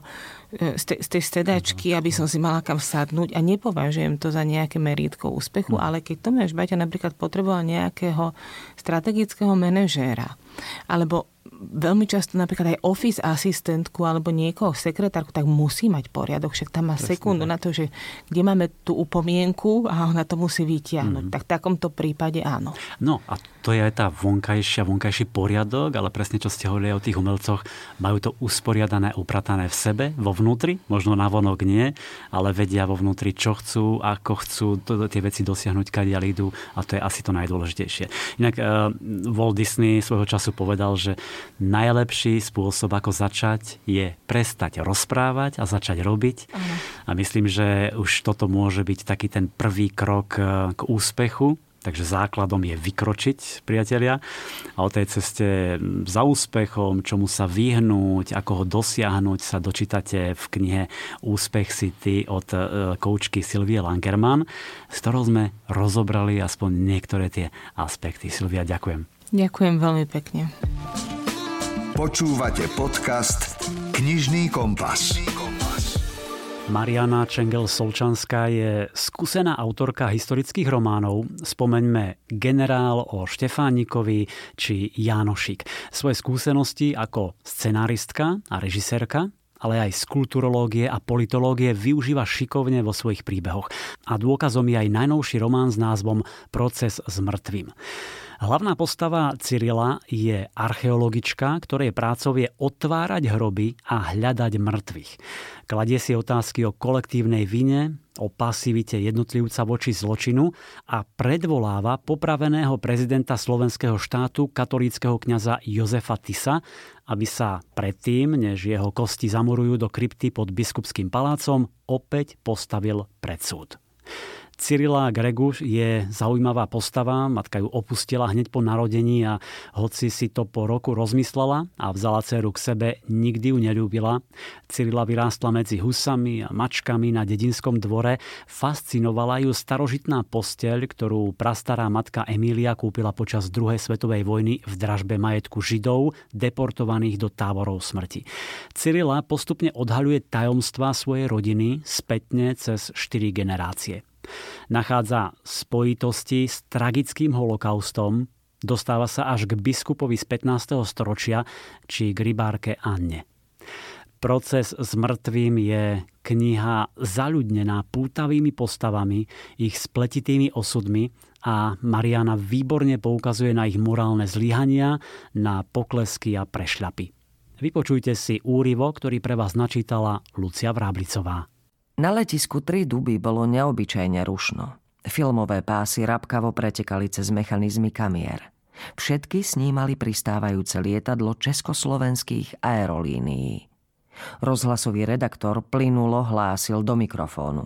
z, te, z tej sedačky, aby som si mala kam sadnúť a nepovažujem to za nejaké merítko úspechu, ale keď Tomáš Baťa napríklad potreboval nejakého strategického manažéra alebo veľmi často napríklad aj office asistentku alebo niekoho, sekretárku, tak musí mať poriadok, však tam má Presne, sekundu tak. na to, že kde máme tú upomienku a ona to musí vytiahnuť. Mm. Tak v takomto prípade áno. No a to je aj tá vonkajšia, vonkajší poriadok, ale presne čo ste hovorili o tých umelcoch, majú to usporiadané, upratané v sebe, vo vnútri, možno na vonok nie, ale vedia vo vnútri, čo chcú, ako chcú to, tie veci dosiahnuť, kadiaľ idú a to je asi to najdôležitejšie. Inak uh, Walt Disney svojho času povedal, že najlepší spôsob, ako začať, je prestať rozprávať a začať robiť. Aha. A myslím, že už toto môže byť taký ten prvý krok e, k úspechu. Takže základom je vykročiť, priatelia. A o tej ceste za úspechom, čomu sa vyhnúť, ako ho dosiahnuť, sa dočítate v knihe Úspech si ty od e, koučky Silvie Langerman, s ktorou sme rozobrali aspoň niektoré tie aspekty. Silvia, ďakujem. Ďakujem veľmi pekne. Počúvate podcast Knižný kompas. Mariana Čengel-Solčanská je skúsená autorka historických románov. Spomeňme Generál o Štefánikovi či Jánošik. Svoje skúsenosti ako scenáristka a režisérka ale aj z kulturológie a politológie využíva šikovne vo svojich príbehoch. A dôkazom je aj najnovší román s názvom Proces s mŕtvým. Hlavná postava Cyrila je archeologička, ktorej prácou je otvárať hroby a hľadať mŕtvych. Kladie si otázky o kolektívnej vine, o pasivite jednotlivca voči zločinu a predvoláva popraveného prezidenta slovenského štátu katolíckého kňaza Jozefa Tisa, aby sa predtým, než jeho kosti zamorujú do krypty pod biskupským palácom, opäť postavil pred súd. Cyrila Greguš je zaujímavá postava, matka ju opustila hneď po narodení a hoci si to po roku rozmyslela a vzala dceru k sebe, nikdy ju nelúbila. Cyrila vyrástla medzi husami a mačkami na dedinskom dvore. Fascinovala ju starožitná posteľ, ktorú prastará matka Emília kúpila počas druhej svetovej vojny v dražbe majetku Židov, deportovaných do táborov smrti. Cyrila postupne odhaľuje tajomstvá svojej rodiny spätne cez 4 generácie nachádza spojitosti s tragickým holokaustom, dostáva sa až k biskupovi z 15. storočia či k rybárke Anne. Proces s mŕtvým je kniha zaľudnená pútavými postavami, ich spletitými osudmi a Mariana výborne poukazuje na ich morálne zlyhania, na poklesky a prešľapy. Vypočujte si úrivo, ktorý pre vás načítala Lucia Vráblicová. Na letisku Tri duby bolo neobyčajne rušno. Filmové pásy rabkavo pretekali cez mechanizmy kamier. Všetky snímali pristávajúce lietadlo československých aerolínií. Rozhlasový redaktor plynulo hlásil do mikrofónu.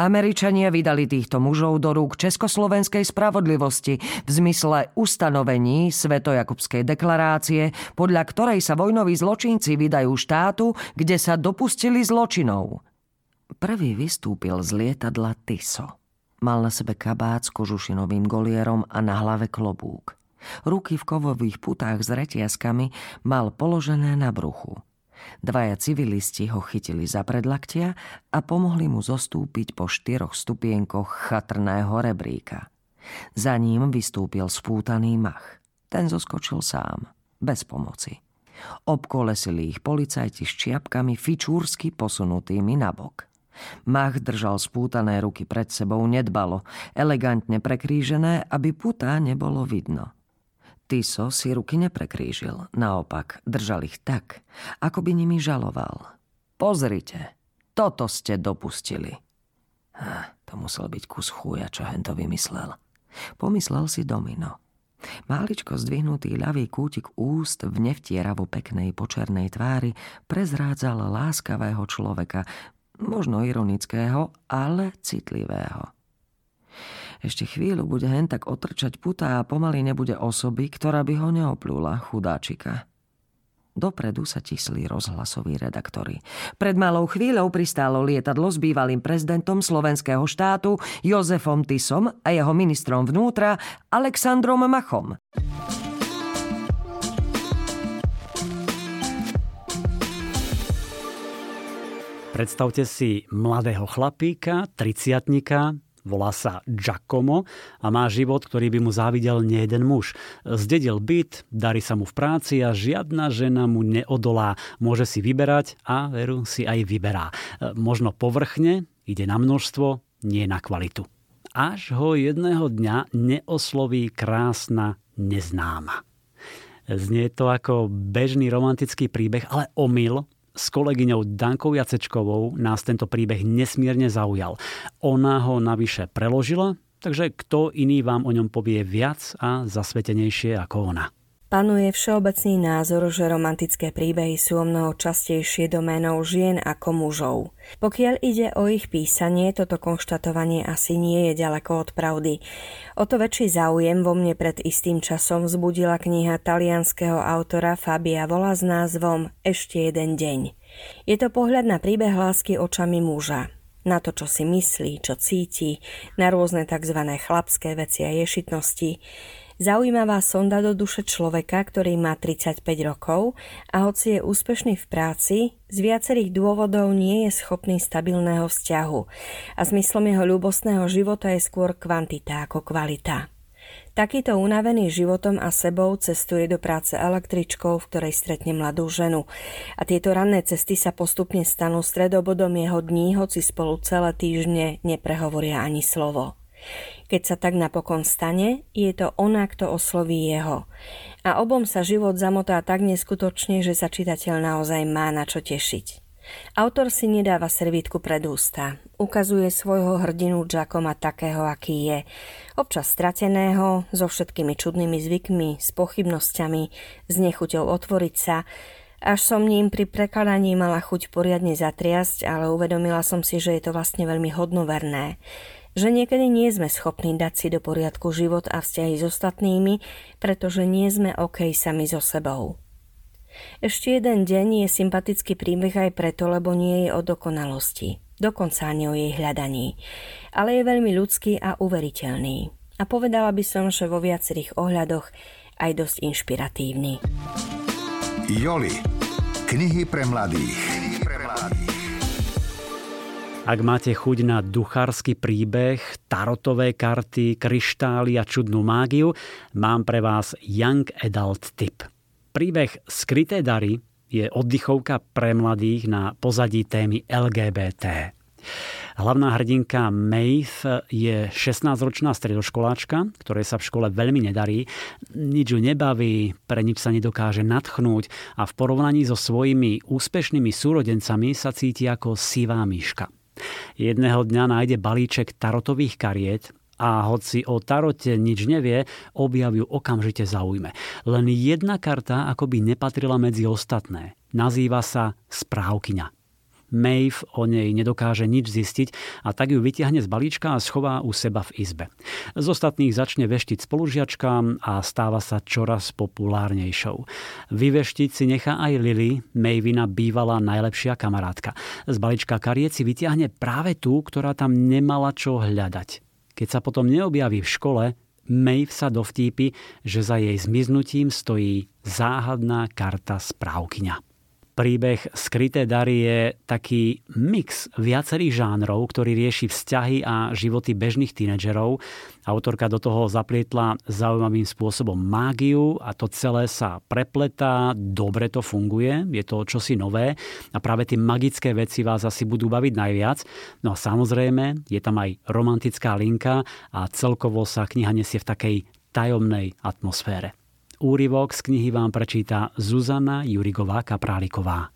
Američania vydali týchto mužov do rúk Československej spravodlivosti v zmysle ustanovení Svetojakubskej deklarácie, podľa ktorej sa vojnoví zločinci vydajú štátu, kde sa dopustili zločinov. Prvý vystúpil z lietadla Tiso. Mal na sebe kabát s kožušinovým golierom a na hlave klobúk. Ruky v kovových putách s retiaskami mal položené na bruchu. Dvaja civilisti ho chytili za predlaktia a pomohli mu zostúpiť po štyroch stupienkoch chatrného rebríka. Za ním vystúpil spútaný mach. Ten zoskočil sám, bez pomoci. Obkolesili ich policajti s čiapkami fičúrsky posunutými nabok. Mach držal spútané ruky pred sebou nedbalo, elegantne prekrížené, aby putá nebolo vidno. Tiso si ruky neprekrížil, naopak držal ich tak, ako by nimi žaloval. Pozrite, toto ste dopustili. Ha, to musel byť kus chúja, čo hen to vymyslel. Pomyslel si Domino. Máličko zdvihnutý ľavý kútik úst v nevtieravo peknej počernej tvári prezrádzal láskavého človeka, možno ironického, ale citlivého. Ešte chvíľu bude hen tak otrčať puta a pomaly nebude osoby, ktorá by ho neoplula, chudáčika. Dopredu sa tisli rozhlasoví redaktori. Pred malou chvíľou pristálo lietadlo s bývalým prezidentom slovenského štátu Jozefom Tisom a jeho ministrom vnútra Alexandrom Machom. Predstavte si mladého chlapíka, triciatnika, volá sa Giacomo a má život, ktorý by mu závidel nejeden muž. Zdedil byt, darí sa mu v práci a žiadna žena mu neodolá. Môže si vyberať a veru si aj vyberá. Možno povrchne, ide na množstvo, nie na kvalitu. Až ho jedného dňa neosloví krásna neznáma. Znie to ako bežný romantický príbeh, ale omyl, s kolegyňou Dankou Jacečkovou nás tento príbeh nesmierne zaujal. Ona ho navyše preložila, takže kto iný vám o ňom povie viac a zasvetenejšie ako ona. Panuje všeobecný názor, že romantické príbehy sú o mnoho častejšie doménou žien ako mužov. Pokiaľ ide o ich písanie, toto konštatovanie asi nie je ďaleko od pravdy. O to väčší záujem vo mne pred istým časom vzbudila kniha talianského autora Fabia Vola s názvom Ešte jeden deň. Je to pohľad na príbeh lásky očami muža na to, čo si myslí, čo cíti, na rôzne tzv. chlapské veci a ješitnosti. Zaujímavá sonda do duše človeka, ktorý má 35 rokov a hoci je úspešný v práci, z viacerých dôvodov nie je schopný stabilného vzťahu a zmyslom jeho ľubostného života je skôr kvantita ako kvalita. Takýto unavený životom a sebou cestuje do práce električkou, v ktorej stretne mladú ženu. A tieto ranné cesty sa postupne stanú stredobodom jeho dní, hoci spolu celé týždne neprehovoria ani slovo. Keď sa tak napokon stane, je to ona, kto osloví jeho. A obom sa život zamotá tak neskutočne, že sa čitateľ naozaj má na čo tešiť. Autor si nedáva servítku pred ústa. Ukazuje svojho hrdinu Giacoma takého, aký je. Občas strateného, so všetkými čudnými zvykmi, s pochybnosťami, s nechuťou otvoriť sa, až som ním pri prekladaní mala chuť poriadne zatriasť, ale uvedomila som si, že je to vlastne veľmi hodnoverné že niekedy nie sme schopní dať si do poriadku život a vzťahy s ostatnými, pretože nie sme OK sami so sebou. Ešte jeden deň je sympatický príbeh aj preto, lebo nie je o dokonalosti, dokonca ani o jej hľadaní, ale je veľmi ľudský a uveriteľný. A povedala by som, že vo viacerých ohľadoch aj dosť inšpiratívny. Joli. Knihy pre mladých. Ak máte chuť na duchársky príbeh, tarotové karty, kryštály a čudnú mágiu, mám pre vás Young Adult Tip. Príbeh Skryté dary je oddychovka pre mladých na pozadí témy LGBT. Hlavná hrdinka Maeve je 16-ročná stredoškoláčka, ktorej sa v škole veľmi nedarí, nič ju nebaví, pre nič sa nedokáže nadchnúť a v porovnaní so svojimi úspešnými súrodencami sa cíti ako sivá myška. Jedného dňa nájde balíček tarotových kariet a hoci o tarote nič nevie, objav ju okamžite zaujme. Len jedna karta akoby nepatrila medzi ostatné. Nazýva sa správkyňa. Maeve o nej nedokáže nič zistiť a tak ju vytiahne z balíčka a schová u seba v izbe. Z ostatných začne veštiť spolužiačkám a stáva sa čoraz populárnejšou. Vyveštiť si nechá aj Lily, Maevina bývalá najlepšia kamarátka. Z balíčka kariet si vytiahne práve tú, ktorá tam nemala čo hľadať. Keď sa potom neobjaví v škole, Maeve sa dovtípi, že za jej zmiznutím stojí záhadná karta správkyňa. Príbeh Skryté dary je taký mix viacerých žánrov, ktorý rieši vzťahy a životy bežných tínedžerov. Autorka do toho zaplietla zaujímavým spôsobom mágiu a to celé sa prepletá, dobre to funguje, je to čosi nové a práve tie magické veci vás asi budú baviť najviac. No a samozrejme, je tam aj romantická linka a celkovo sa kniha nesie v takej tajomnej atmosfére. Úryvok z knihy vám prečíta Zuzana Jurigová Kapráliková.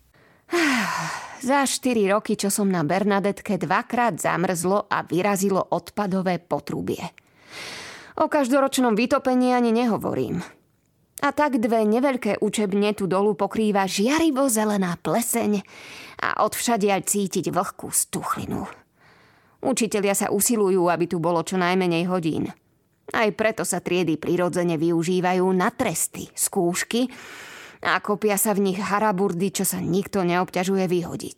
Za 4 roky, čo som na Bernadetke, dvakrát zamrzlo a vyrazilo odpadové potrubie. O každoročnom vytopení ani nehovorím. A tak dve neveľké učebne tu dolu pokrýva žiarivo zelená pleseň a odvšadiaľ cítiť vlhkú stuchlinu. Učitelia sa usilujú, aby tu bolo čo najmenej hodín. Aj preto sa triedy prirodzene využívajú na tresty, skúšky a kopia sa v nich haraburdy, čo sa nikto neobťažuje vyhodiť.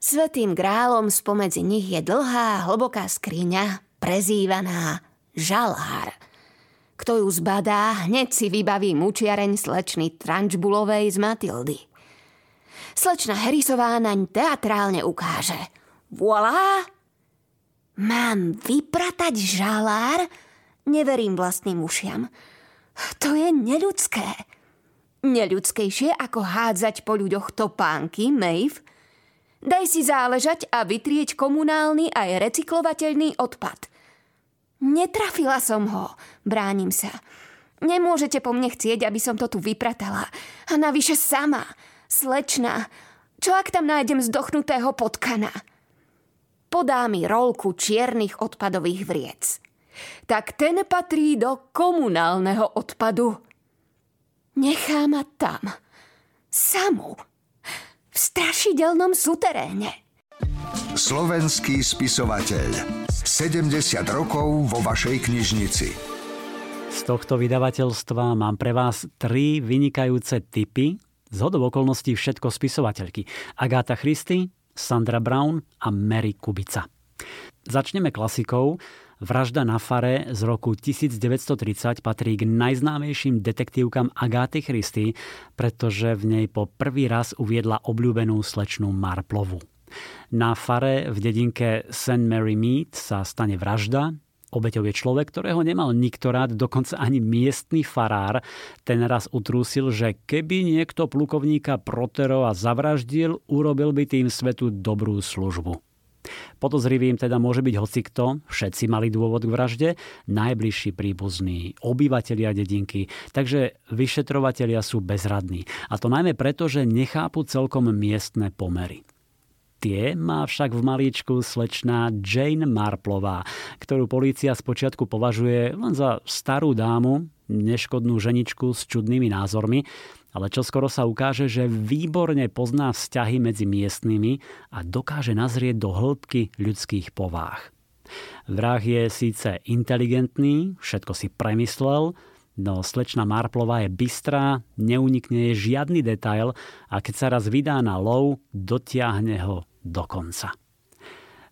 Svetým grálom spomedzi nich je dlhá, hlboká skriňa, prezývaná žalár. Kto ju zbadá, hneď si vybaví mučiareň slečny Trančbulovej z Matildy. Slečna Harrisová naň teatrálne ukáže. Voilà! Mám vypratať žalár? Neverím vlastným ušiam. To je neľudské. Neľudskejšie ako hádzať po ľuďoch topánky, Maeve. Daj si záležať a vytrieť komunálny aj recyklovateľný odpad. Netrafila som ho, bránim sa. Nemôžete po mne chcieť, aby som to tu vypratala. A navyše sama. Slečna, čo ak tam nájdem zdochnutého potkana? Podá mi rolku čiernych odpadových vriec. Tak ten patrí do komunálneho odpadu. Nechá ma tam. Samu. V strašidelnom suteréne. Slovenský spisovateľ. 70 rokov vo vašej knižnici. Z tohto vydavateľstva mám pre vás tri vynikajúce typy z hodov okolností všetko spisovateľky. Agáta Christy, Sandra Brown a Mary Kubica. Začneme klasikou. Vražda na fare z roku 1930 patrí k najznámejším detektívkam Agáty Christy, pretože v nej po prvý raz uviedla obľúbenú slečnú Marplovu. Na fare v dedinke St. Mary Mead sa stane vražda, Obeťou je človek, ktorého nemal nikto rád, dokonca ani miestny farár. Ten raz utrúsil, že keby niekto plukovníka Proterova zavraždil, urobil by tým svetu dobrú službu. Podozrivým teda môže byť hocikto, všetci mali dôvod k vražde, najbližší príbuzní, obyvatelia dedinky, takže vyšetrovatelia sú bezradní. A to najmä preto, že nechápu celkom miestne pomery. Tie má však v malíčku slečná Jane Marplová, ktorú polícia spočiatku považuje len za starú dámu, neškodnú ženičku s čudnými názormi, ale čo skoro sa ukáže, že výborne pozná vzťahy medzi miestnymi a dokáže nazrieť do hĺbky ľudských povách. Vrah je síce inteligentný, všetko si premyslel, No slečna Marplová je bystrá, neunikne jej žiadny detail a keď sa raz vydá na lov, dotiahne ho do konca.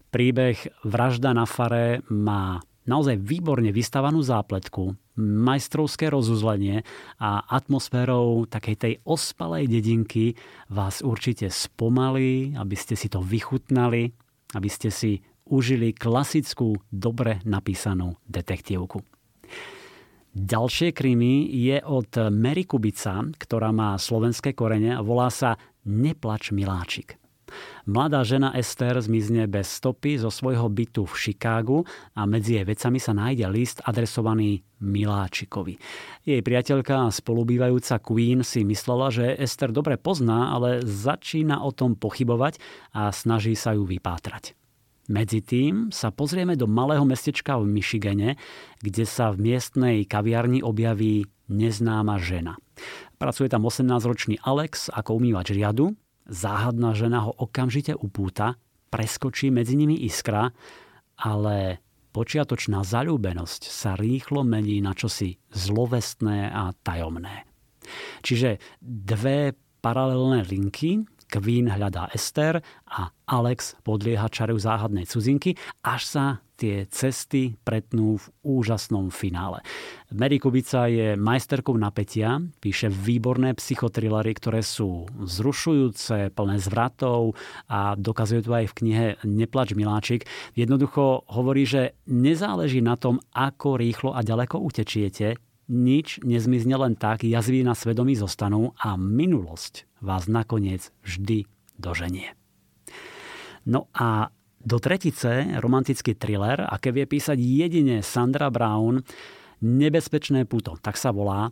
Príbeh Vražda na fare má naozaj výborne vystavanú zápletku, majstrovské rozuzlenie a atmosférou takej tej ospalej dedinky vás určite spomalí, aby ste si to vychutnali, aby ste si užili klasickú, dobre napísanú detektívku. Ďalšie krimi je od Mary Kubica, ktorá má slovenské korene a volá sa Neplač miláčik. Mladá žena Ester zmizne bez stopy zo svojho bytu v Chicagu a medzi jej vecami sa nájde list adresovaný Miláčikovi. Jej priateľka a spolubývajúca Queen si myslela, že Ester dobre pozná, ale začína o tom pochybovať a snaží sa ju vypátrať. Medzi tým sa pozrieme do malého mestečka v Michigane, kde sa v miestnej kaviarni objaví neznáma žena. Pracuje tam 18-ročný Alex ako umývač riadu, záhadná žena ho okamžite upúta, preskočí medzi nimi iskra, ale počiatočná zalúbenosť sa rýchlo mení na čosi zlovestné a tajomné. Čiže dve paralelné linky, Queen hľadá Ester a Alex podlieha čaru záhadnej cudzinky, až sa tie cesty pretnú v úžasnom finále. Mary Kubica je majsterkou napätia, píše výborné psychotrillery, ktoré sú zrušujúce, plné zvratov a dokazuje to aj v knihe Neplač miláčik. Jednoducho hovorí, že nezáleží na tom, ako rýchlo a ďaleko utečiete, nič nezmizne len tak, jazvy na svedomí zostanú a minulosť vás nakoniec vždy doženie. No a do tretice romantický thriller, aké vie písať jedine Sandra Brown, Nebezpečné puto, tak sa volá,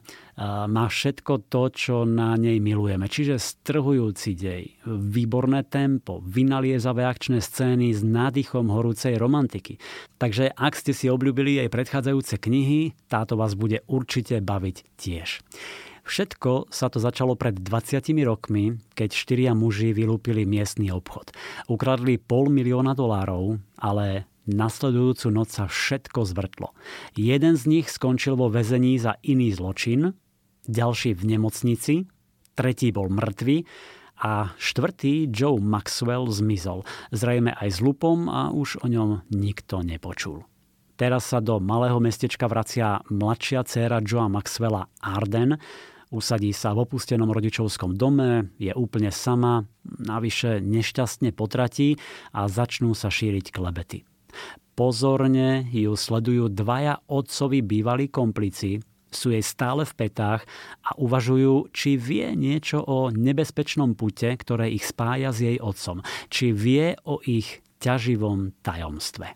má všetko to, čo na nej milujeme. Čiže strhujúci dej, výborné tempo, vynaliezavé akčné scény s nádychom horúcej romantiky. Takže ak ste si obľúbili jej predchádzajúce knihy, táto vás bude určite baviť tiež. Všetko sa to začalo pred 20 rokmi, keď štyria muži vylúpili miestny obchod. Ukradli pol milióna dolárov, ale Nasledujúcu noc sa všetko zvrtlo. Jeden z nich skončil vo väzení za iný zločin, ďalší v nemocnici, tretí bol mŕtvy a štvrtý Joe Maxwell zmizol. Zrejme aj s lupom a už o ňom nikto nepočul. Teraz sa do malého mestečka vracia mladšia dcéra Joea Maxwella Arden, Usadí sa v opustenom rodičovskom dome, je úplne sama, navyše nešťastne potratí a začnú sa šíriť klebety. Pozorne ju sledujú dvaja otcovi bývalí komplici, sú jej stále v petách a uvažujú, či vie niečo o nebezpečnom pute, ktoré ich spája s jej otcom, či vie o ich ťaživom tajomstve.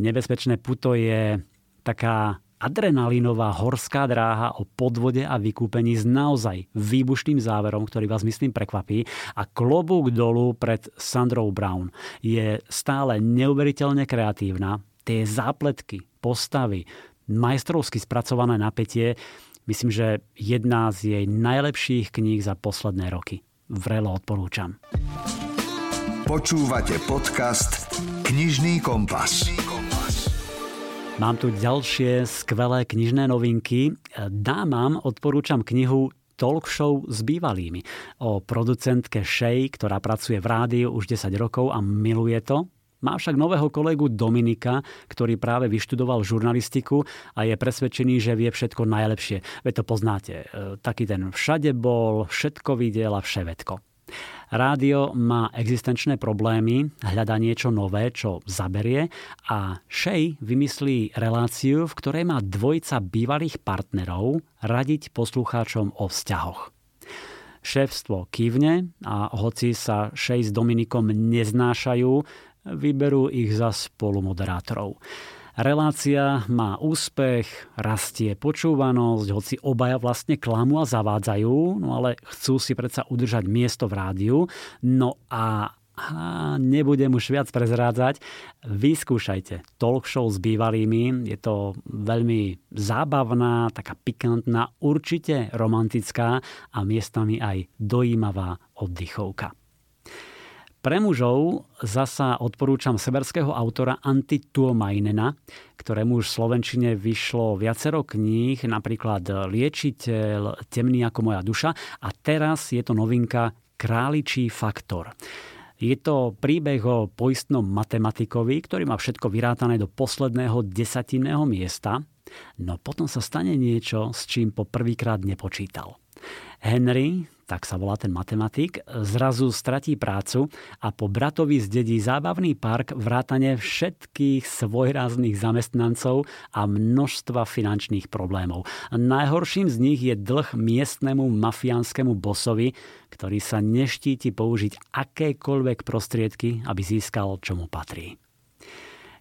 Nebezpečné puto je taká adrenalinová horská dráha o podvode a vykúpení s naozaj výbušným záverom, ktorý vás myslím prekvapí a klobúk dolu pred Sandrou Brown. Je stále neuveriteľne kreatívna, tie zápletky, postavy, majstrovsky spracované napätie, myslím, že jedna z jej najlepších kníh za posledné roky. Vrelo odporúčam. Počúvate podcast Knižný kompas. Mám tu ďalšie skvelé knižné novinky. Dámam odporúčam knihu Talk show s bývalými o producentke Shay, ktorá pracuje v rádiu už 10 rokov a miluje to. Má však nového kolegu Dominika, ktorý práve vyštudoval žurnalistiku a je presvedčený, že vie všetko najlepšie. Veď to poznáte. E, taký ten všade bol, všetko videl a všetko. Rádio má existenčné problémy, hľadá niečo nové, čo zaberie a Shay vymyslí reláciu, v ktorej má dvojica bývalých partnerov radiť poslucháčom o vzťahoch. Šéfstvo kývne a hoci sa Shay s Dominikom neznášajú, vyberú ich za spolumoderátorov. Relácia má úspech, rastie počúvanosť, hoci obaja vlastne klamu a zavádzajú, no ale chcú si predsa udržať miesto v rádiu. No a a nebudem už viac prezrádzať. Vyskúšajte talk show s bývalými. Je to veľmi zábavná, taká pikantná, určite romantická a miestami aj dojímavá oddychovka. Pre mužov zasa odporúčam severského autora Antti Tuomainena, ktorému už v Slovenčine vyšlo viacero kníh, napríklad Liečiteľ, Temný ako moja duša a teraz je to novinka Králičí faktor. Je to príbeh o poistnom matematikovi, ktorý má všetko vyrátané do posledného desatinného miesta, no potom sa stane niečo, s čím po prvýkrát nepočítal. Henry, tak sa volá ten matematik, zrazu stratí prácu a po bratovi zdedí zábavný park vrátane všetkých svojráznych zamestnancov a množstva finančných problémov. Najhorším z nich je dlh miestnemu mafiánskému bosovi, ktorý sa neštíti použiť akékoľvek prostriedky, aby získal, čo mu patrí.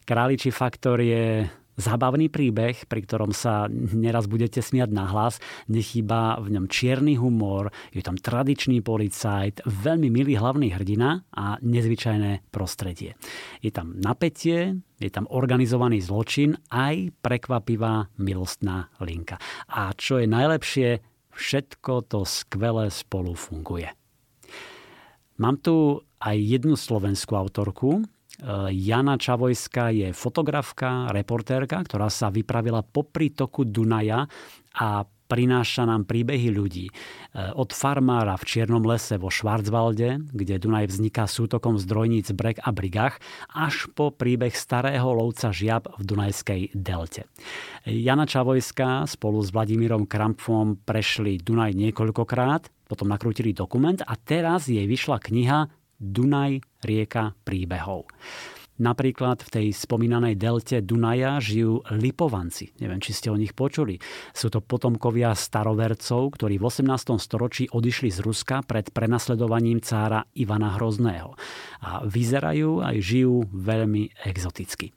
Králičí faktor je Zábavný príbeh, pri ktorom sa neraz budete smiať nahlas, nechýba v ňom čierny humor, je tam tradičný policajt, veľmi milý hlavný hrdina a nezvyčajné prostredie. Je tam napätie, je tam organizovaný zločin, aj prekvapivá milostná linka. A čo je najlepšie, všetko to skvele spolu funguje. Mám tu aj jednu slovenskú autorku, Jana Čavojská je fotografka, reportérka, ktorá sa vypravila po prítoku Dunaja a prináša nám príbehy ľudí. Eh, od farmára v Čiernom lese vo Švarcvalde, kde Dunaj vzniká sútokom zdrojníc Brek a Brigach, až po príbeh starého lovca žiab v Dunajskej delte. Jana Čavojská spolu s Vladimírom Krampfom prešli Dunaj niekoľkokrát, potom nakrútili dokument a teraz jej vyšla kniha Dunaj, rieka príbehov. Napríklad v tej spomínanej delte Dunaja žijú Lipovanci. Neviem, či ste o nich počuli. Sú to potomkovia starovercov, ktorí v 18. storočí odišli z Ruska pred prenasledovaním cára Ivana Hrozného. A vyzerajú aj žijú veľmi exoticky.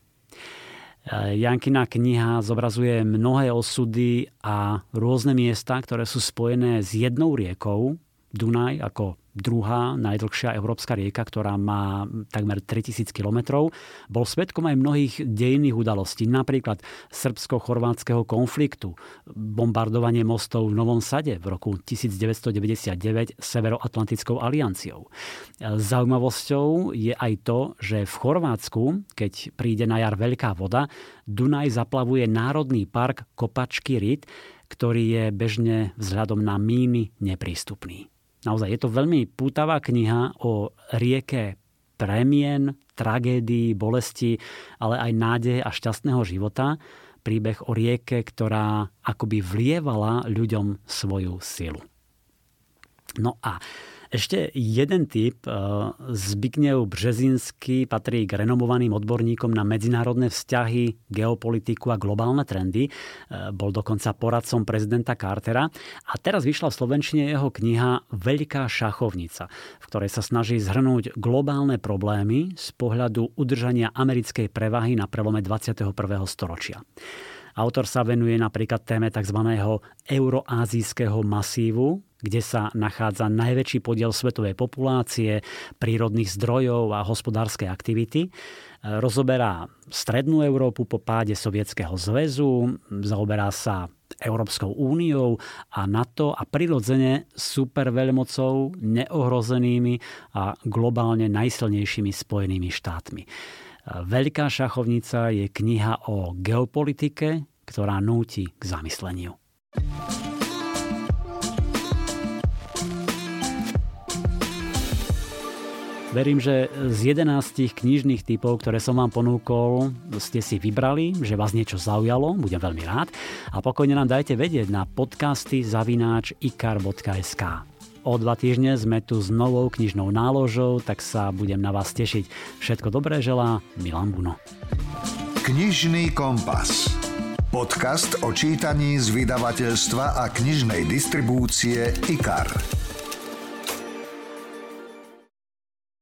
Jankina kniha zobrazuje mnohé osudy a rôzne miesta, ktoré sú spojené s jednou riekou, Dunaj ako druhá najdlhšia európska rieka, ktorá má takmer 3000 kilometrov, bol svetkom aj mnohých dejných udalostí, napríklad srbsko-chorvátskeho konfliktu, bombardovanie mostov v Novom Sade v roku 1999 Severoatlantickou alianciou. Zaujímavosťou je aj to, že v Chorvátsku, keď príde na jar veľká voda, Dunaj zaplavuje Národný park Kopačky Rit, ktorý je bežne vzhľadom na míny neprístupný. Naozaj je to veľmi pútavá kniha o rieke premien, tragédií, bolesti, ale aj nádeje a šťastného života. príbeh o rieke, ktorá akoby vlievala ľuďom svoju silu. No a ešte jeden typ. E, Zbigniew Březinský patrí k renomovaným odborníkom na medzinárodné vzťahy, geopolitiku a globálne trendy. E, bol dokonca poradcom prezidenta Cartera. A teraz vyšla v Slovenčine jeho kniha Veľká šachovnica, v ktorej sa snaží zhrnúť globálne problémy z pohľadu udržania americkej prevahy na prelome 21. storočia. Autor sa venuje napríklad téme tzv. euroázijského masívu, kde sa nachádza najväčší podiel svetovej populácie, prírodných zdrojov a hospodárskej aktivity. Rozoberá strednú Európu po páde Sovietskeho zväzu, zaoberá sa Európskou úniou a NATO a prirodzene superveľmocou neohrozenými a globálne najsilnejšími spojenými štátmi. Veľká šachovnica je kniha o geopolitike, ktorá núti k zamysleniu. Verím, že z 11 knižných typov, ktoré som vám ponúkol, ste si vybrali, že vás niečo zaujalo, budem veľmi rád. A pokojne nám dajte vedieť na podcasty zavináč ikar.sk. O dva týždne sme tu s novou knižnou náložou, tak sa budem na vás tešiť. Všetko dobré želá Milan Buno. Knižný kompas. Podcast o čítaní z vydavateľstva a knižnej distribúcie IKAR.